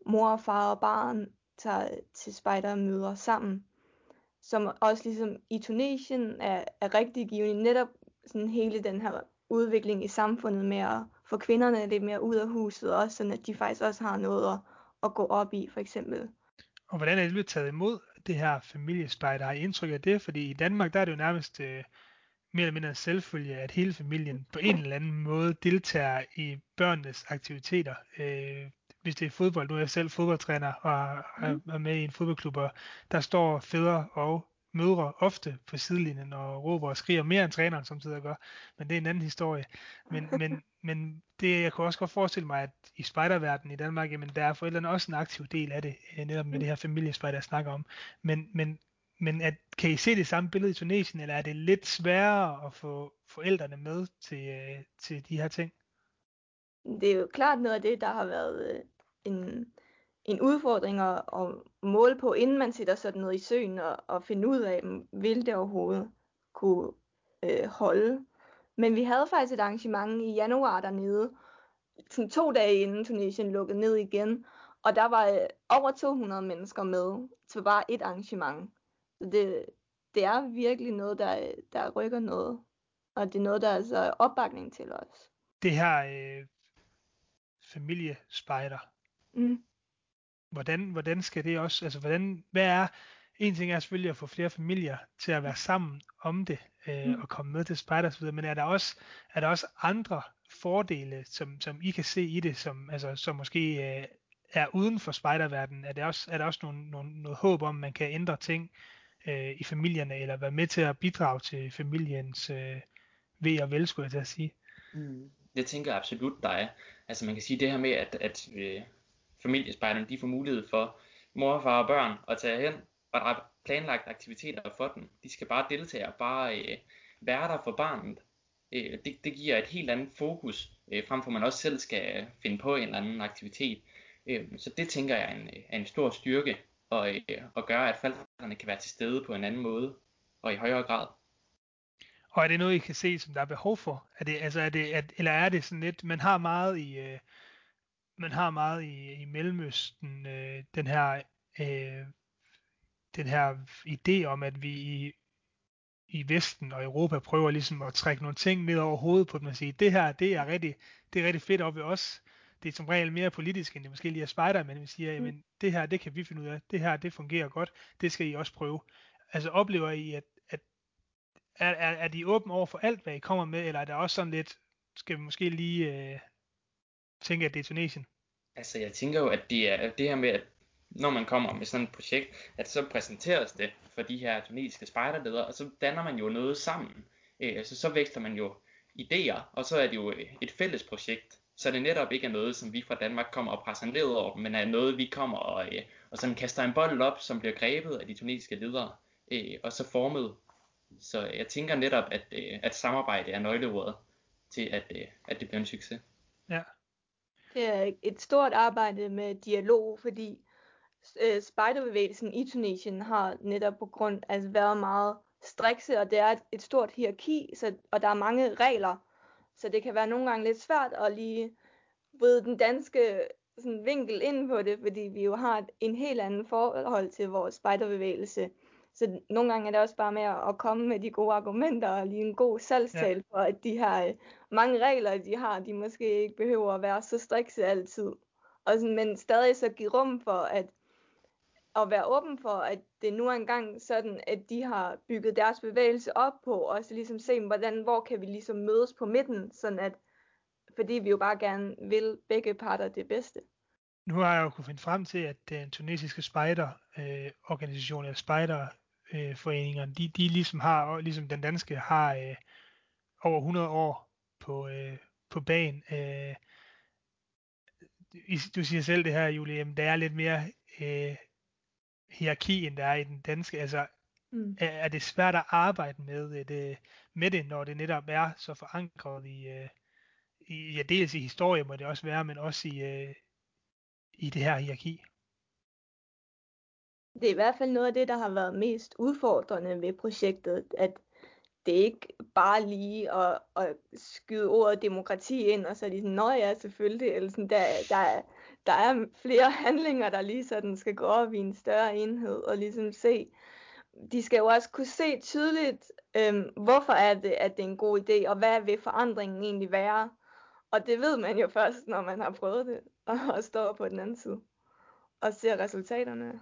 mor og far og barn tager til spejdermøder sammen, som også ligesom i Tunesien er, er rigtig givende, netop sådan hele den her udvikling i samfundet med at få kvinderne lidt mere ud af huset, også sådan at de faktisk også har noget at, at gå op i, for eksempel. Og hvordan er det blevet taget imod, det her familiespejder? Har I indtryk af det? Fordi i Danmark, der er det jo nærmest øh, mere eller mindre selvfølge, at hele familien på en eller anden måde deltager i børnenes aktiviteter. Øh, hvis det er fodbold, nu er jeg selv fodboldtræner og er, er med i en fodboldklub, og der står fædre og mødre ofte på sidelinjen og råber og skriger mere end træneren samtidig gør, men det er en anden historie. Men, men, men det, jeg kunne også godt forestille mig, at i spejderverdenen i Danmark, jamen der er forældrene også en aktiv del af det, øh, netop med det her familiespejder, jeg snakker om. Men, men, men at, kan I se det samme billede i Tunesien, eller er det lidt sværere at få forældrene med til, øh, til de her ting? Det er jo klart noget af det, der har været øh, en, en udfordring at, at måle på, inden man sætter sådan noget i søen og, og finde ud af, vil det overhovedet kunne øh, holde. Men vi havde faktisk et arrangement i januar dernede, sådan to dage inden Tunesien lukkede ned igen, og der var øh, over 200 mennesker med til bare et arrangement. Så det, det er virkelig noget, der, der rykker noget, og det er noget, der er altså opbakning til os. Det her øh, familiespejder, Mm. Hvordan, hvordan skal det også, altså hvordan, hvad er, en ting er selvfølgelig at få flere familier til at være sammen om det, øh, Mm. og komme med til spejder osv., men er der også, er der også andre fordele, som, som I kan se i det, som, altså, som måske øh, er uden for spejderverdenen? Er der også, er der også nogle, nogle, noget håb om, man kan ændre ting øh, i familierne, eller være med til at bidrage til familiens øh, ved og vel, skulle jeg til at sige. Mm. Det tænker jeg absolut, der er. Altså man kan sige det her med, at, at øh, familiespejderne, de får mulighed for mor, far og børn at tage hen, og der er planlagt aktiviteter for dem. De skal bare deltage og bare øh, være der for barnet. Øh, det, det giver et helt andet fokus, øh, frem for man også selv skal finde på en eller anden aktivitet. Øh, så det tænker jeg er en, øh, er en stor styrke, og, øh, og gør, at forældrene kan være til stede på en anden måde, og i højere grad. Og er det noget, I kan se, som der er behov for? Er det, altså er det, er, eller er det sådan lidt, man har meget i, øh, man har meget i, i Mellemøsten, øh, den her, øh, den her idé om, at vi i, i Vesten og Europa prøver ligesom at trække nogle ting ned over hovedet på dem og sige, det her, det er rigtig, det er rigtig fedt op ved os. Det er som regel mere politisk, end det måske lige er spider, men vi siger, jamen mm. det her, det kan vi finde ud af. Det her, det fungerer godt. Det skal I også prøve. Altså oplever I, at, at er, er, er de åbne over for alt, hvad I kommer med, eller er der også sådan lidt, skal vi måske lige øh, tænke, at det er Tunesien? Altså jeg tænker jo, at det er det her med, at når man kommer med sådan et projekt, at så præsenteres det for de her tunesiske spejderledere, og så danner man jo noget sammen. Øh, altså så vækster man jo idéer, og så er det jo et fælles projekt. Så det netop ikke er noget, som vi fra Danmark kommer og presser ned over, men er noget, vi kommer og, øh, og sådan kaster en bold op, som bliver grebet af de tunesiske ledere, øh, og så formet. Så jeg tænker netop, at, at samarbejde er nøgleordet til, at, at det bliver en succes. Ja. Det er et stort arbejde med dialog, fordi øh, spejderbevægelsen i Tunesien har netop på grund af altså, været meget strikse, og det er et, et stort hierarki, så, og der er mange regler, så det kan være nogle gange lidt svært at lige vride den danske sådan, vinkel ind på det, fordi vi jo har en helt anden forhold til vores spejderbevægelse. Så nogle gange er det også bare med at komme med de gode argumenter og lige en god salgstal ja. for, at de her øh, mange regler, de har, de måske ikke behøver at være så strikse altid. Og sådan, men stadig så give rum for, at at være åben for, at det nu er engang sådan, at de har bygget deres bevægelse op på, og så ligesom se, hvordan, hvor kan vi ligesom mødes på midten, sådan at, fordi vi jo bare gerne vil begge parter det bedste. Nu har jeg jo kunnet finde frem til, at den tunesiske spejderorganisation, øh, eller spejderforeningerne, øh, de, de ligesom har, ligesom den danske, har øh, over 100 år på, øh, på banen. Øh, du siger selv det her, Julie, jamen, der er lidt mere øh, hierarki, end der er i den danske. Altså, mm. er, er det svært at arbejde med det, med det, når det netop er så forankret i, øh, i ja, dels i historie må det også være, men også i, øh, i det her hierarki? Det er i hvert fald noget af det, der har været mest udfordrende ved projektet, at det er ikke bare lige at, at skyde ordet demokrati ind, og så er de sådan, nå ja, selvfølgelig, eller sådan, der, der, der er flere handlinger, der lige sådan skal gå op i en større enhed, og ligesom se, de skal jo også kunne se tydeligt, øhm, hvorfor er det, at det er en god idé, og hvad vil forandringen egentlig være. Og det ved man jo først, når man har prøvet det, og, og står på den anden side, og ser resultaterne.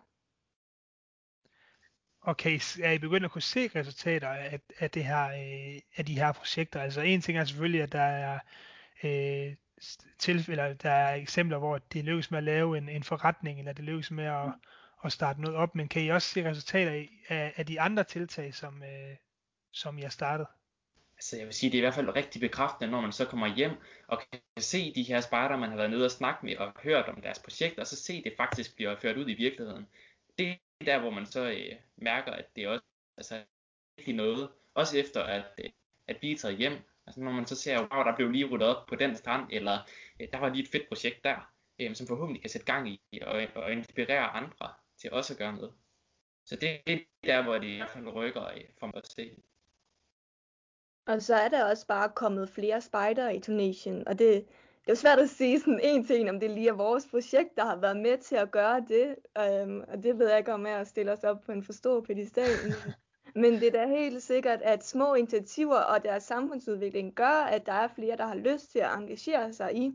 Okay, er I begyndt at kunne se resultater af, af, det her, øh, af de her projekter? Altså en ting er selvfølgelig, at der er øh, til, eller der er eksempler, hvor det lykkes med at lave en, en forretning, eller det lykkes med at, at starte noget op, men kan I også se resultater af, af de andre tiltag, som, øh, som I har startet? Altså jeg vil sige, det er i hvert fald rigtig bekræftende, når man så kommer hjem og kan se de her spejder, man har været nede og snakke med og hørt om deres projekt, og så se det faktisk bliver ført ud i virkeligheden. Det er der, hvor man så øh, mærker, at det også altså, er noget, også efter at, øh, at vi er taget hjem, Altså når man så ser, wow, der blev lige ryddet op på den strand, eller øh, der var lige et fedt projekt der, øh, som forhåbentlig kan sætte gang i og, øh, og inspirere andre til også at gøre noget. Så det er der, hvor det i hvert fald rykker øh, for mig at se. Og så er der også bare kommet flere spejder i Tunesien, og det, det er svært at sige sådan en en, om det lige er vores projekt, der har været med til at gøre det. Um, og det ved jeg ikke om jeg at stille os op på en for stor pedestal. Men det er da helt sikkert, at små initiativer og deres samfundsudvikling gør, at der er flere, der har lyst til at engagere sig i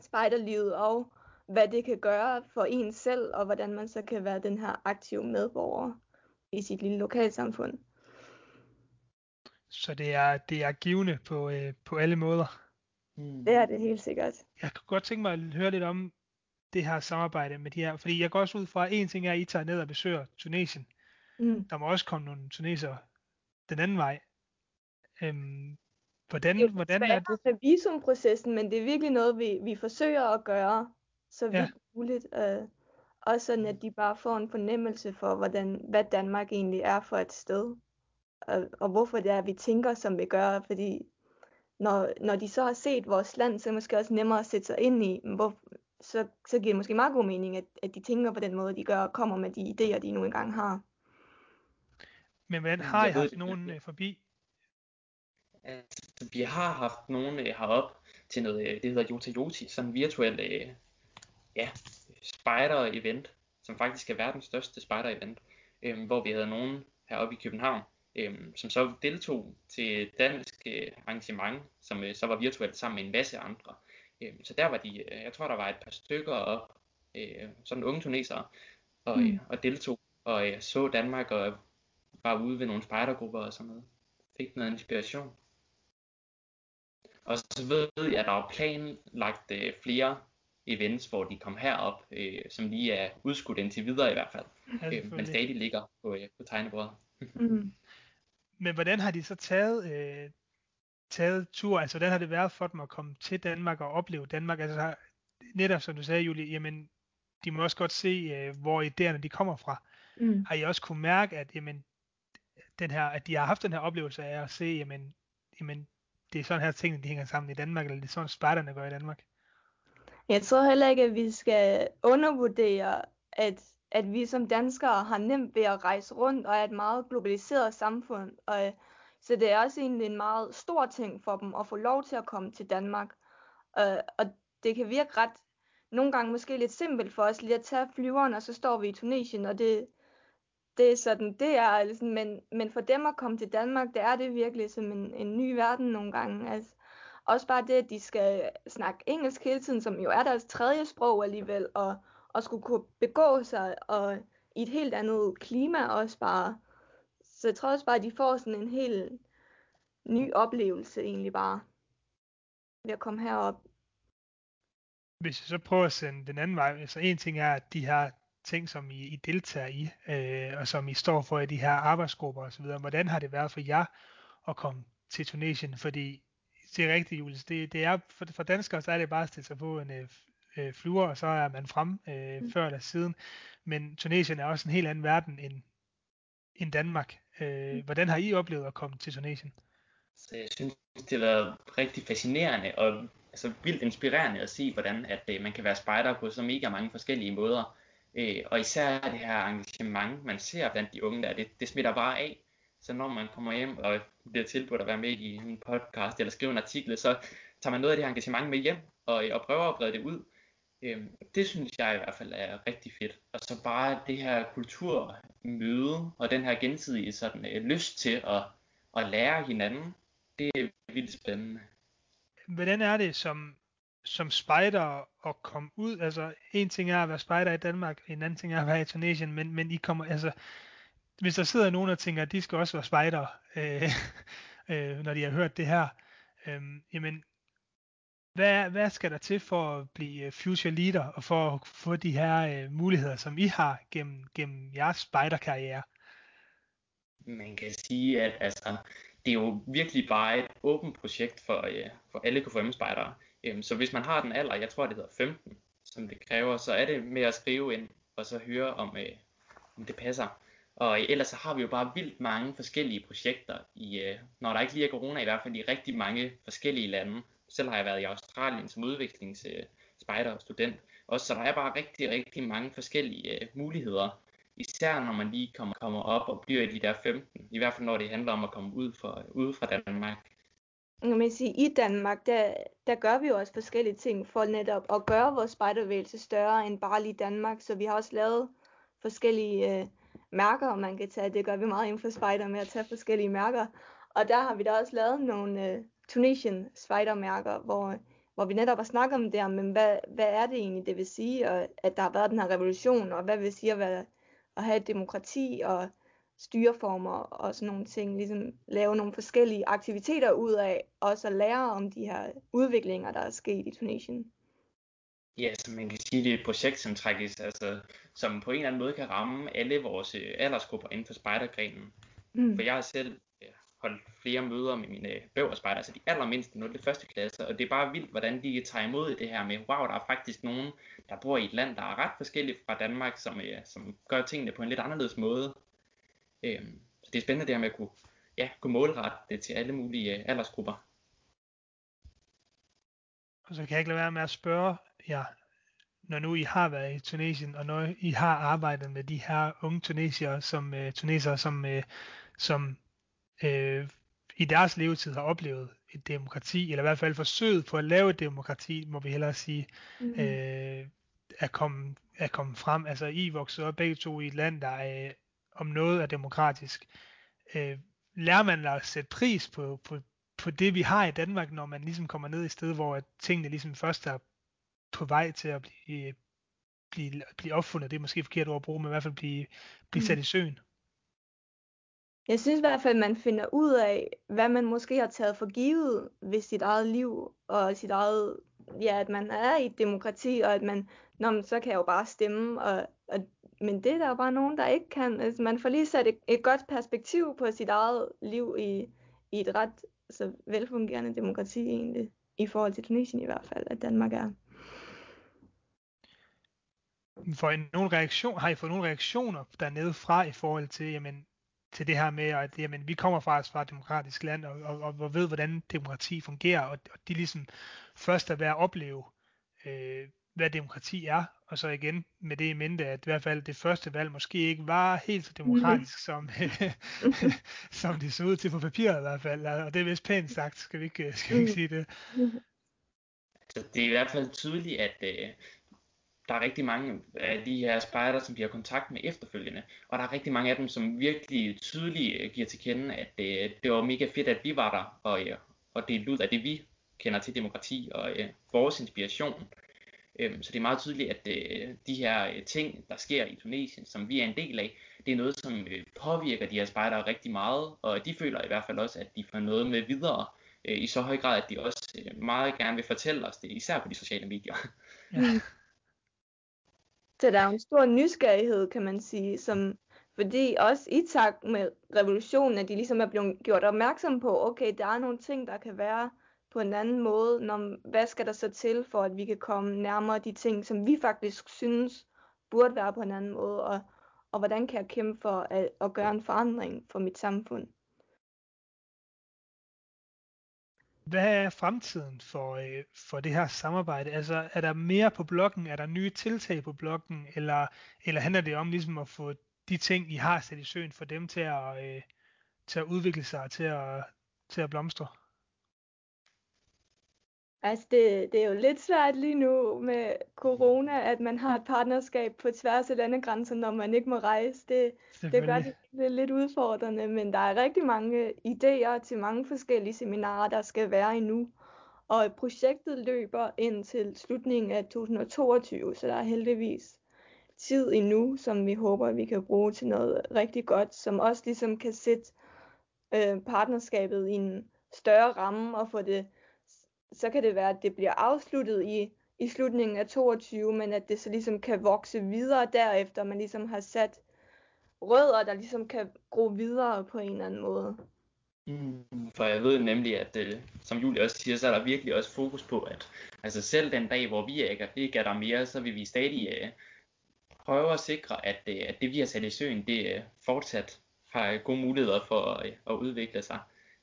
spejderlivet og hvad det kan gøre for en selv, og hvordan man så kan være den her aktive medborger i sit lille lokalsamfund. Så det er, det er givende på, øh, på alle måder. Mm. Det er det helt sikkert. Jeg kunne godt tænke mig at høre lidt om det her samarbejde med de her, fordi jeg går også ud fra, at en ting er, at I tager ned og besøger Tunesien, Mm. Der må også komme nogle tunesere den anden vej. Øhm, hvordan, det er hvordan er det? med visumprocessen, men det er virkelig noget, vi, vi forsøger at gøre så vidt ja. muligt. Øh, også sådan, at de bare får en fornemmelse for, hvordan, hvad Danmark egentlig er for et sted. Og, og hvorfor det er, at vi tænker, som vi gør. Fordi når, når de så har set vores land, så er det måske også nemmere at sætte sig ind i, hvor, så, så giver det måske meget god mening, at, at de tænker på den måde, de gør, og kommer med de idéer, de nu engang har. Men hvordan har I haft nogen øh, forbi? Altså, vi har haft nogen øh, herop til noget, øh, det hedder Jota Joti, sådan en virtuel øh, ja, spider-event, som faktisk er verdens største spider-event, øh, hvor vi havde nogen heroppe i København, øh, som så deltog til dansk øh, arrangement, som øh, så var virtuelt sammen med en masse andre. Øh, så der var de, øh, jeg tror der var et par stykker op, øh, sådan unge tunesere, og, mm. øh, og deltog og øh, så Danmark og var ude ved nogle spejdergrupper og sådan noget. Fik noget inspiration. Og så ved jeg, at der er planlagt øh, flere events, hvor de kom herop, øh, som lige er udskudt indtil videre i hvert fald, øh, men stadig ligger på, øh, på tegnebordet. mm. Men hvordan har de så taget, øh, taget tur? Altså, hvordan har det været for dem at komme til Danmark og opleve Danmark? Altså, netop som du sagde, Julie, jamen, de må også godt se, øh, hvor idéerne de kommer fra. Mm. Har I også kunne mærke, at jamen, den her, at de har haft den her oplevelse af at se, jamen, jamen det er sådan her tingene, de hænger sammen i Danmark, eller det er sådan, spejderne gør i Danmark? Jeg tror heller ikke, at vi skal undervurdere, at, at vi som danskere har nemt ved at rejse rundt og er et meget globaliseret samfund. Og, så det er også egentlig en meget stor ting for dem at få lov til at komme til Danmark. Og, og det kan virke ret, nogle gange måske lidt simpelt for os lige at tage flyveren, og så står vi i Tunesien, og det, det er sådan, det er, altså, men, men for dem at komme til Danmark, det er det virkelig som en, en ny verden nogle gange. Altså, også bare det, at de skal snakke engelsk hele tiden, som jo er deres tredje sprog alligevel, og, og skulle kunne begå sig og i et helt andet klima også bare. Så jeg tror også bare, at de får sådan en helt ny oplevelse egentlig bare ved at komme herop. Hvis jeg så prøver at sende den anden vej, så en ting er, at de har ting, som I, I deltager i, øh, og som I står for i de her arbejdsgrupper osv. Hvordan har det været for jer at komme til Tunesien? Fordi det er rigtigt, Julius. Det, det er, for, for danskere, så er det bare at stille sig på en øh, øh, øh flyver, og så er man frem øh, mm. før eller siden. Men Tunesien er også en helt anden verden end, end Danmark. Øh, mm. Hvordan har I oplevet at komme til Tunesien? Så jeg synes, det har været rigtig fascinerende og altså, vildt inspirerende at se, hvordan at, øh, man kan være spejder på så mega mange forskellige måder. Øh, og især det her engagement, man ser blandt de unge der, det, det smitter bare af. Så når man kommer hjem og bliver tilbudt at være med i en podcast eller skrive en artikel, så tager man noget af det her engagement med hjem og, og prøver at brede det ud. Øh, det synes jeg i hvert fald er rigtig fedt. Og så bare det her kulturmøde og den her gensidige sådan, øh, lyst til at, at lære hinanden, det er vildt spændende. Hvordan er det som som spejder at komme ud, altså en ting er at være spejder i Danmark, en anden ting er at være i Tunesien, men, men I kommer, altså, hvis der sidder nogen og tænker, at de skal også være spejder, øh, øh, når de har hørt det her, øh, jamen, hvad, hvad skal der til for at blive øh, future leader, og for at få de her øh, muligheder, som I har gennem, gennem jeres spejderkarriere? Man kan sige, at altså, det er jo virkelig bare et åbent projekt for, øh, for alle KFM-spejdere. Øhm, så hvis man har den alder, jeg tror det hedder 15, som det kræver, så er det med at skrive ind, og så høre om, øh, om det passer. Og øh, ellers så har vi jo bare vildt mange forskellige projekter, i, øh, når der ikke lige er corona, i hvert fald i rigtig mange forskellige lande. Selv har jeg været i Australien som udviklingsspejder øh, og student. Også, så der er bare rigtig, rigtig mange forskellige øh, muligheder. Især når man lige kommer, kommer op og bliver i de der 15. I hvert fald når det handler om at komme ud, for, ud fra Danmark mm, kan man sige, i Danmark, der, der gør vi jo også forskellige ting for netop at gøre vores spejdervægelse større end bare lige Danmark. Så vi har også lavet forskellige øh, mærker, man kan tage. Det gør vi meget inden for spejder med at tage forskellige mærker. Og der har vi da også lavet nogle øh, Tunisian spejdermærker, hvor, hvor vi netop har snakket om det, men hvad, hvad er det egentlig, det vil sige, og at der har været den her revolution, og hvad vil sige at, være, at have et demokrati, og styreformer og sådan nogle ting, ligesom lave nogle forskellige aktiviteter ud af, og så lære om de her udviklinger, der er sket i Tunesien. Ja, så man kan sige, det er et projekt, som trækkes, altså, som på en eller anden måde kan ramme alle vores øh, aldersgrupper inden for spejdergrenen. Mm. For jeg har selv holdt flere møder med mine bæverspejder, altså de allermindste 0. første klasse, og det er bare vildt, hvordan de tager imod i det her med, wow, der er faktisk nogen, der bor i et land, der er ret forskelligt fra Danmark, som, øh, som gør tingene på en lidt anderledes måde. Øhm, så det er spændende det her med at kunne, ja, kunne målrette det til alle mulige øh, aldersgrupper. Og så kan jeg ikke lade være med at spørge jer, når nu I har været i Tunesien, og når I har arbejdet med de her unge tunesier, som, øh, tunesere, som, øh, som uh, i deres levetid har oplevet et demokrati, eller i hvert fald forsøget på at lave et demokrati, må vi hellere sige, mm. uh, er, kommet, er kommet frem. Altså I voksede op begge to i et land, der uh, om noget er demokratisk. Uh, lærer man at sætte pris på, på, på det, vi har i Danmark, når man ligesom kommer ned i sted, hvor tingene ligesom først er på vej til at blive, blive, blive opfundet. Det er måske forkert ord at bruge, men i hvert fald blive, blive sat i mm. søen. Jeg synes i hvert fald, at man finder ud af, hvad man måske har taget for givet ved sit eget liv, og sit eget, ja, at man er i et demokrati, og at man, Nå, men så kan jeg jo bare stemme, og, og, men det er der jo bare nogen, der ikke kan. Altså, man får lige sat et, et godt perspektiv på sit eget liv i, i et ret så velfungerende demokrati egentlig, i forhold til Tunesien i hvert fald, at Danmark er. For en, nogle reaktion, har I fået nogle reaktioner dernede fra i forhold til, jamen, til det her med, at jamen, vi kommer faktisk fra et demokratisk land, og, og, og, og ved, hvordan demokrati fungerer, og, og de ligesom først er ved at opleve, øh, hvad demokrati er, og så igen med det i mente, at i hvert fald det første valg måske ikke var helt så demokratisk, mm. som, som det så ud til på papiret i hvert fald, og det er vist pænt sagt, skal vi ikke, skal vi ikke sige det? Så det er i hvert fald tydeligt, at øh, der er rigtig mange af de her spejder, som de har kontakt med efterfølgende, og der er rigtig mange af dem, som virkelig tydeligt øh, giver til kende, at det, det var mega fedt, at vi var der, og, øh, og det ud af det, vi kender til demokrati og øh, vores inspiration. Øhm, så det er meget tydeligt, at øh, de her ting, der sker i Tunesien, som vi er en del af, det er noget, som øh, påvirker de her spejdere rigtig meget, og de føler i hvert fald også, at de får noget med videre, øh, i så høj grad, at de også øh, meget gerne vil fortælle os det, især på de sociale medier. Ja. Så der er en stor nysgerrighed, kan man sige, som, fordi også i takt med revolutionen, at de ligesom er blevet gjort opmærksom på, okay, der er nogle ting, der kan være på en anden måde, når, hvad skal der så til, for at vi kan komme nærmere de ting, som vi faktisk synes burde være på en anden måde, og, og hvordan kan jeg kæmpe for at, at gøre en forandring for mit samfund. Hvad er fremtiden for, øh, for det her samarbejde? Altså, er der mere på blokken? Er der nye tiltag på blokken? Eller, eller handler det om ligesom at få de ting, I har sat i søen, for dem til at, øh, til at udvikle sig og til at, til at blomstre? Altså, det, det er jo lidt svært lige nu med corona, at man har et partnerskab på tværs af landegrænser, når man ikke må rejse. Det, det gør det, det lidt udfordrende, men der er rigtig mange idéer til mange forskellige seminarer, der skal være endnu. Og projektet løber ind til slutningen af 2022, så der er heldigvis tid endnu, som vi håber, vi kan bruge til noget rigtig godt, som også ligesom kan sætte øh, partnerskabet i en større ramme og få det så kan det være, at det bliver afsluttet i, i slutningen af 22, men at det så ligesom kan vokse videre derefter, man ligesom har sat rødder, der ligesom kan gro videre på en eller anden måde. Mm, for jeg ved nemlig, at det, som Julie også siger, så er der virkelig også fokus på, at altså selv den dag, hvor vi ikke, ikke er der mere, så vil vi stadig øh, prøve at sikre, at, øh, at det vi har sat i søen, det øh, fortsat har gode muligheder for øh, at udvikle sig.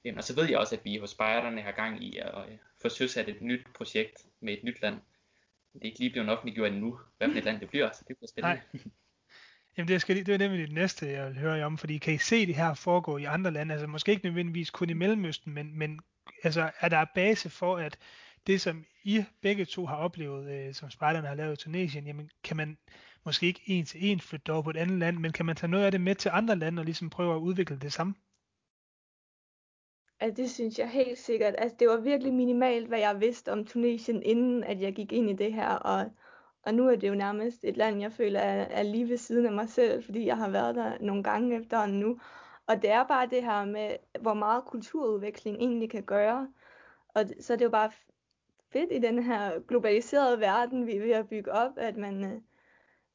Øhm, og så ved jeg også, at vi hos spejderne har gang i at øh, få søsat et nyt projekt med et nyt land. Det er ikke lige blevet offentliggjort endnu, hvad for et land det bliver, så det bliver spændende. Nej. Jamen det, skal, det er nemlig det næste, jeg vil høre jer om, fordi kan I se det her foregå i andre lande, altså måske ikke nødvendigvis kun i Mellemøsten, men, men altså, er der base for, at det, som I begge to har oplevet, øh, som spejderne har lavet i Tunesien, jamen kan man måske ikke en til en flytte over på et andet land, men kan man tage noget af det med til andre lande og ligesom prøve at udvikle det samme? Altså, det synes jeg helt sikkert. Altså, det var virkelig minimalt, hvad jeg vidste om Tunesien, inden at jeg gik ind i det her. Og, og nu er det jo nærmest et land, jeg føler er, er lige ved siden af mig selv, fordi jeg har været der nogle gange efterhånden nu. Og det er bare det her med, hvor meget kulturudveksling egentlig kan gøre. Og så er det jo bare fedt i den her globaliserede verden, vi er ved at bygge op, at man øh,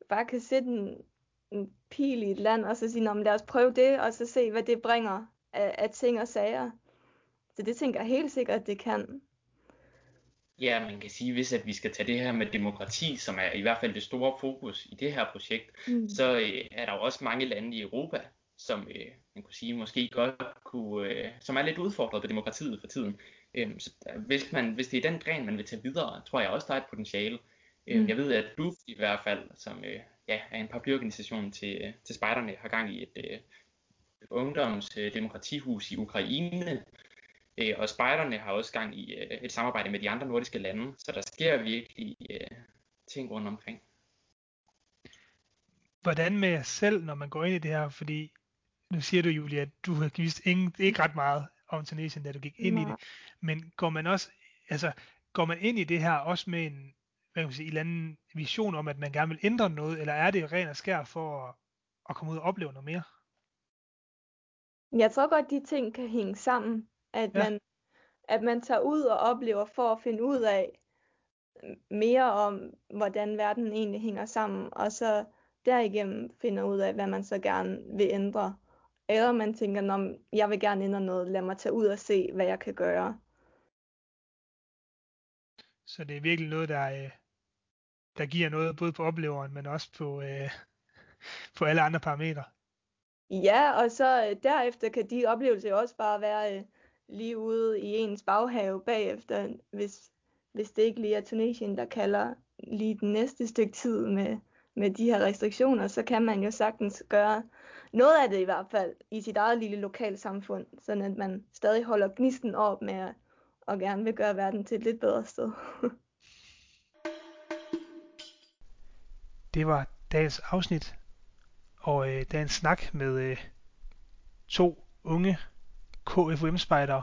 bare kan sætte en, en pil i et land, og så sige, lad os prøve det, og så se, hvad det bringer af, af ting og sager. Så det tænker jeg helt sikkert, at det kan. Ja, man kan sige, hvis at vi skal tage det her med demokrati, som er i hvert fald det store fokus i det her projekt, mm. så øh, er der jo også mange lande i Europa, som øh, man kunne sige måske godt kunne, øh, som er lidt udfordret på demokratiet for tiden. Øh, så hvis, man, hvis det er den gren, man vil tage videre, tror jeg også, der er et potentiale. Øh, mm. Jeg ved, at du i hvert fald, som øh, ja, er en paraplyorganisation til, øh, til spejderne, har gang i et øh, ungdomsdemokratihus i Ukraine, Øh, og spejderne har også gang i øh, et samarbejde med de andre nordiske lande, så der sker virkelig øh, ting rundt omkring. Hvordan med jer selv, når man går ind i det her? Fordi nu siger du, Julia, at du har vist ingen, ikke ret meget om Tunesien, da du gik ind Nej. i det. Men går man også, altså, går man ind i det her også med en, hvad kan man sige, en eller anden vision om, at man gerne vil ændre noget, eller er det ren og skær for at, at komme ud og opleve noget mere? Jeg tror godt, de ting kan hænge sammen. At, ja. man, at man tager ud og oplever for at finde ud af mere om, hvordan verden egentlig hænger sammen, og så derigennem finder ud af, hvad man så gerne vil ændre. Eller man tænker, om jeg vil gerne ændre noget, lad mig tage ud og se, hvad jeg kan gøre. Så det er virkelig noget, der, øh, der giver noget både på opleveren, men også på, øh, på alle andre parametre. Ja, og så øh, derefter kan de oplevelser jo også bare være lige ude i ens baghave bagefter, hvis, hvis det ikke lige er Tunesien, der kalder lige den næste stykke tid med, med de her restriktioner, så kan man jo sagtens gøre noget af det i hvert fald i sit eget lille lokalsamfund, sådan at man stadig holder gnisten op med at, og gerne vil gøre verden til et lidt bedre sted. det var dagens afsnit, og øh, dagens snak med øh, to unge KFUM-spejdere,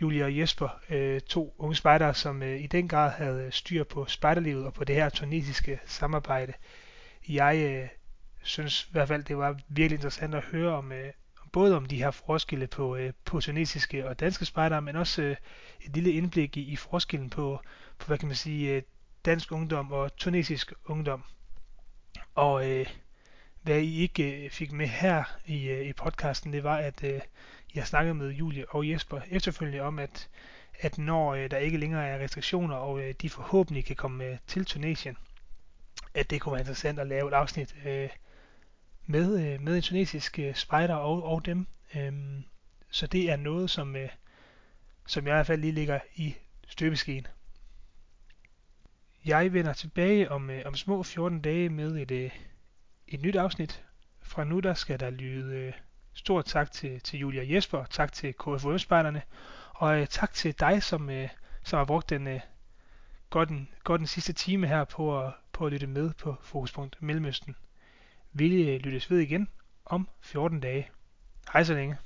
Julia og Jesper, øh, to unge spejdere, som øh, i den grad havde øh, styr på spejderlivet og på det her tunesiske samarbejde. Jeg øh, synes i hvert fald, det var virkelig interessant at høre om, øh, både om de her forskelle på, øh, på tunesiske og danske spejdere, men også øh, et lille indblik i, i forskellen på, på, hvad kan man sige, øh, dansk ungdom og tunesisk ungdom. Og øh, hvad I ikke øh, fik med her i, øh, i podcasten, det var, at øh, jeg snakkede med Julie og Jesper efterfølgende om, at, at når øh, der ikke længere er restriktioner, og øh, de forhåbentlig kan komme øh, til Tunesien, at det kunne være interessant at lave et afsnit øh, med, øh, med en tunesisk øh, spejder og, og dem. Øh, så det er noget, som, øh, som jeg i hvert fald lige ligger i støbeskeen. Jeg vender tilbage om, øh, om små 14 dage med et, øh, et nyt afsnit. Fra nu der skal der lyde øh, Stort tak til, til Julia Jesper, tak til KFUM-spejderne, og øh, tak til dig, som, øh, som har brugt den, øh, godt, den, godt den sidste time her på at, på at lytte med på Fokuspunkt Mellemøsten. Vi øh, lyttes ved igen om 14 dage. Hej så længe.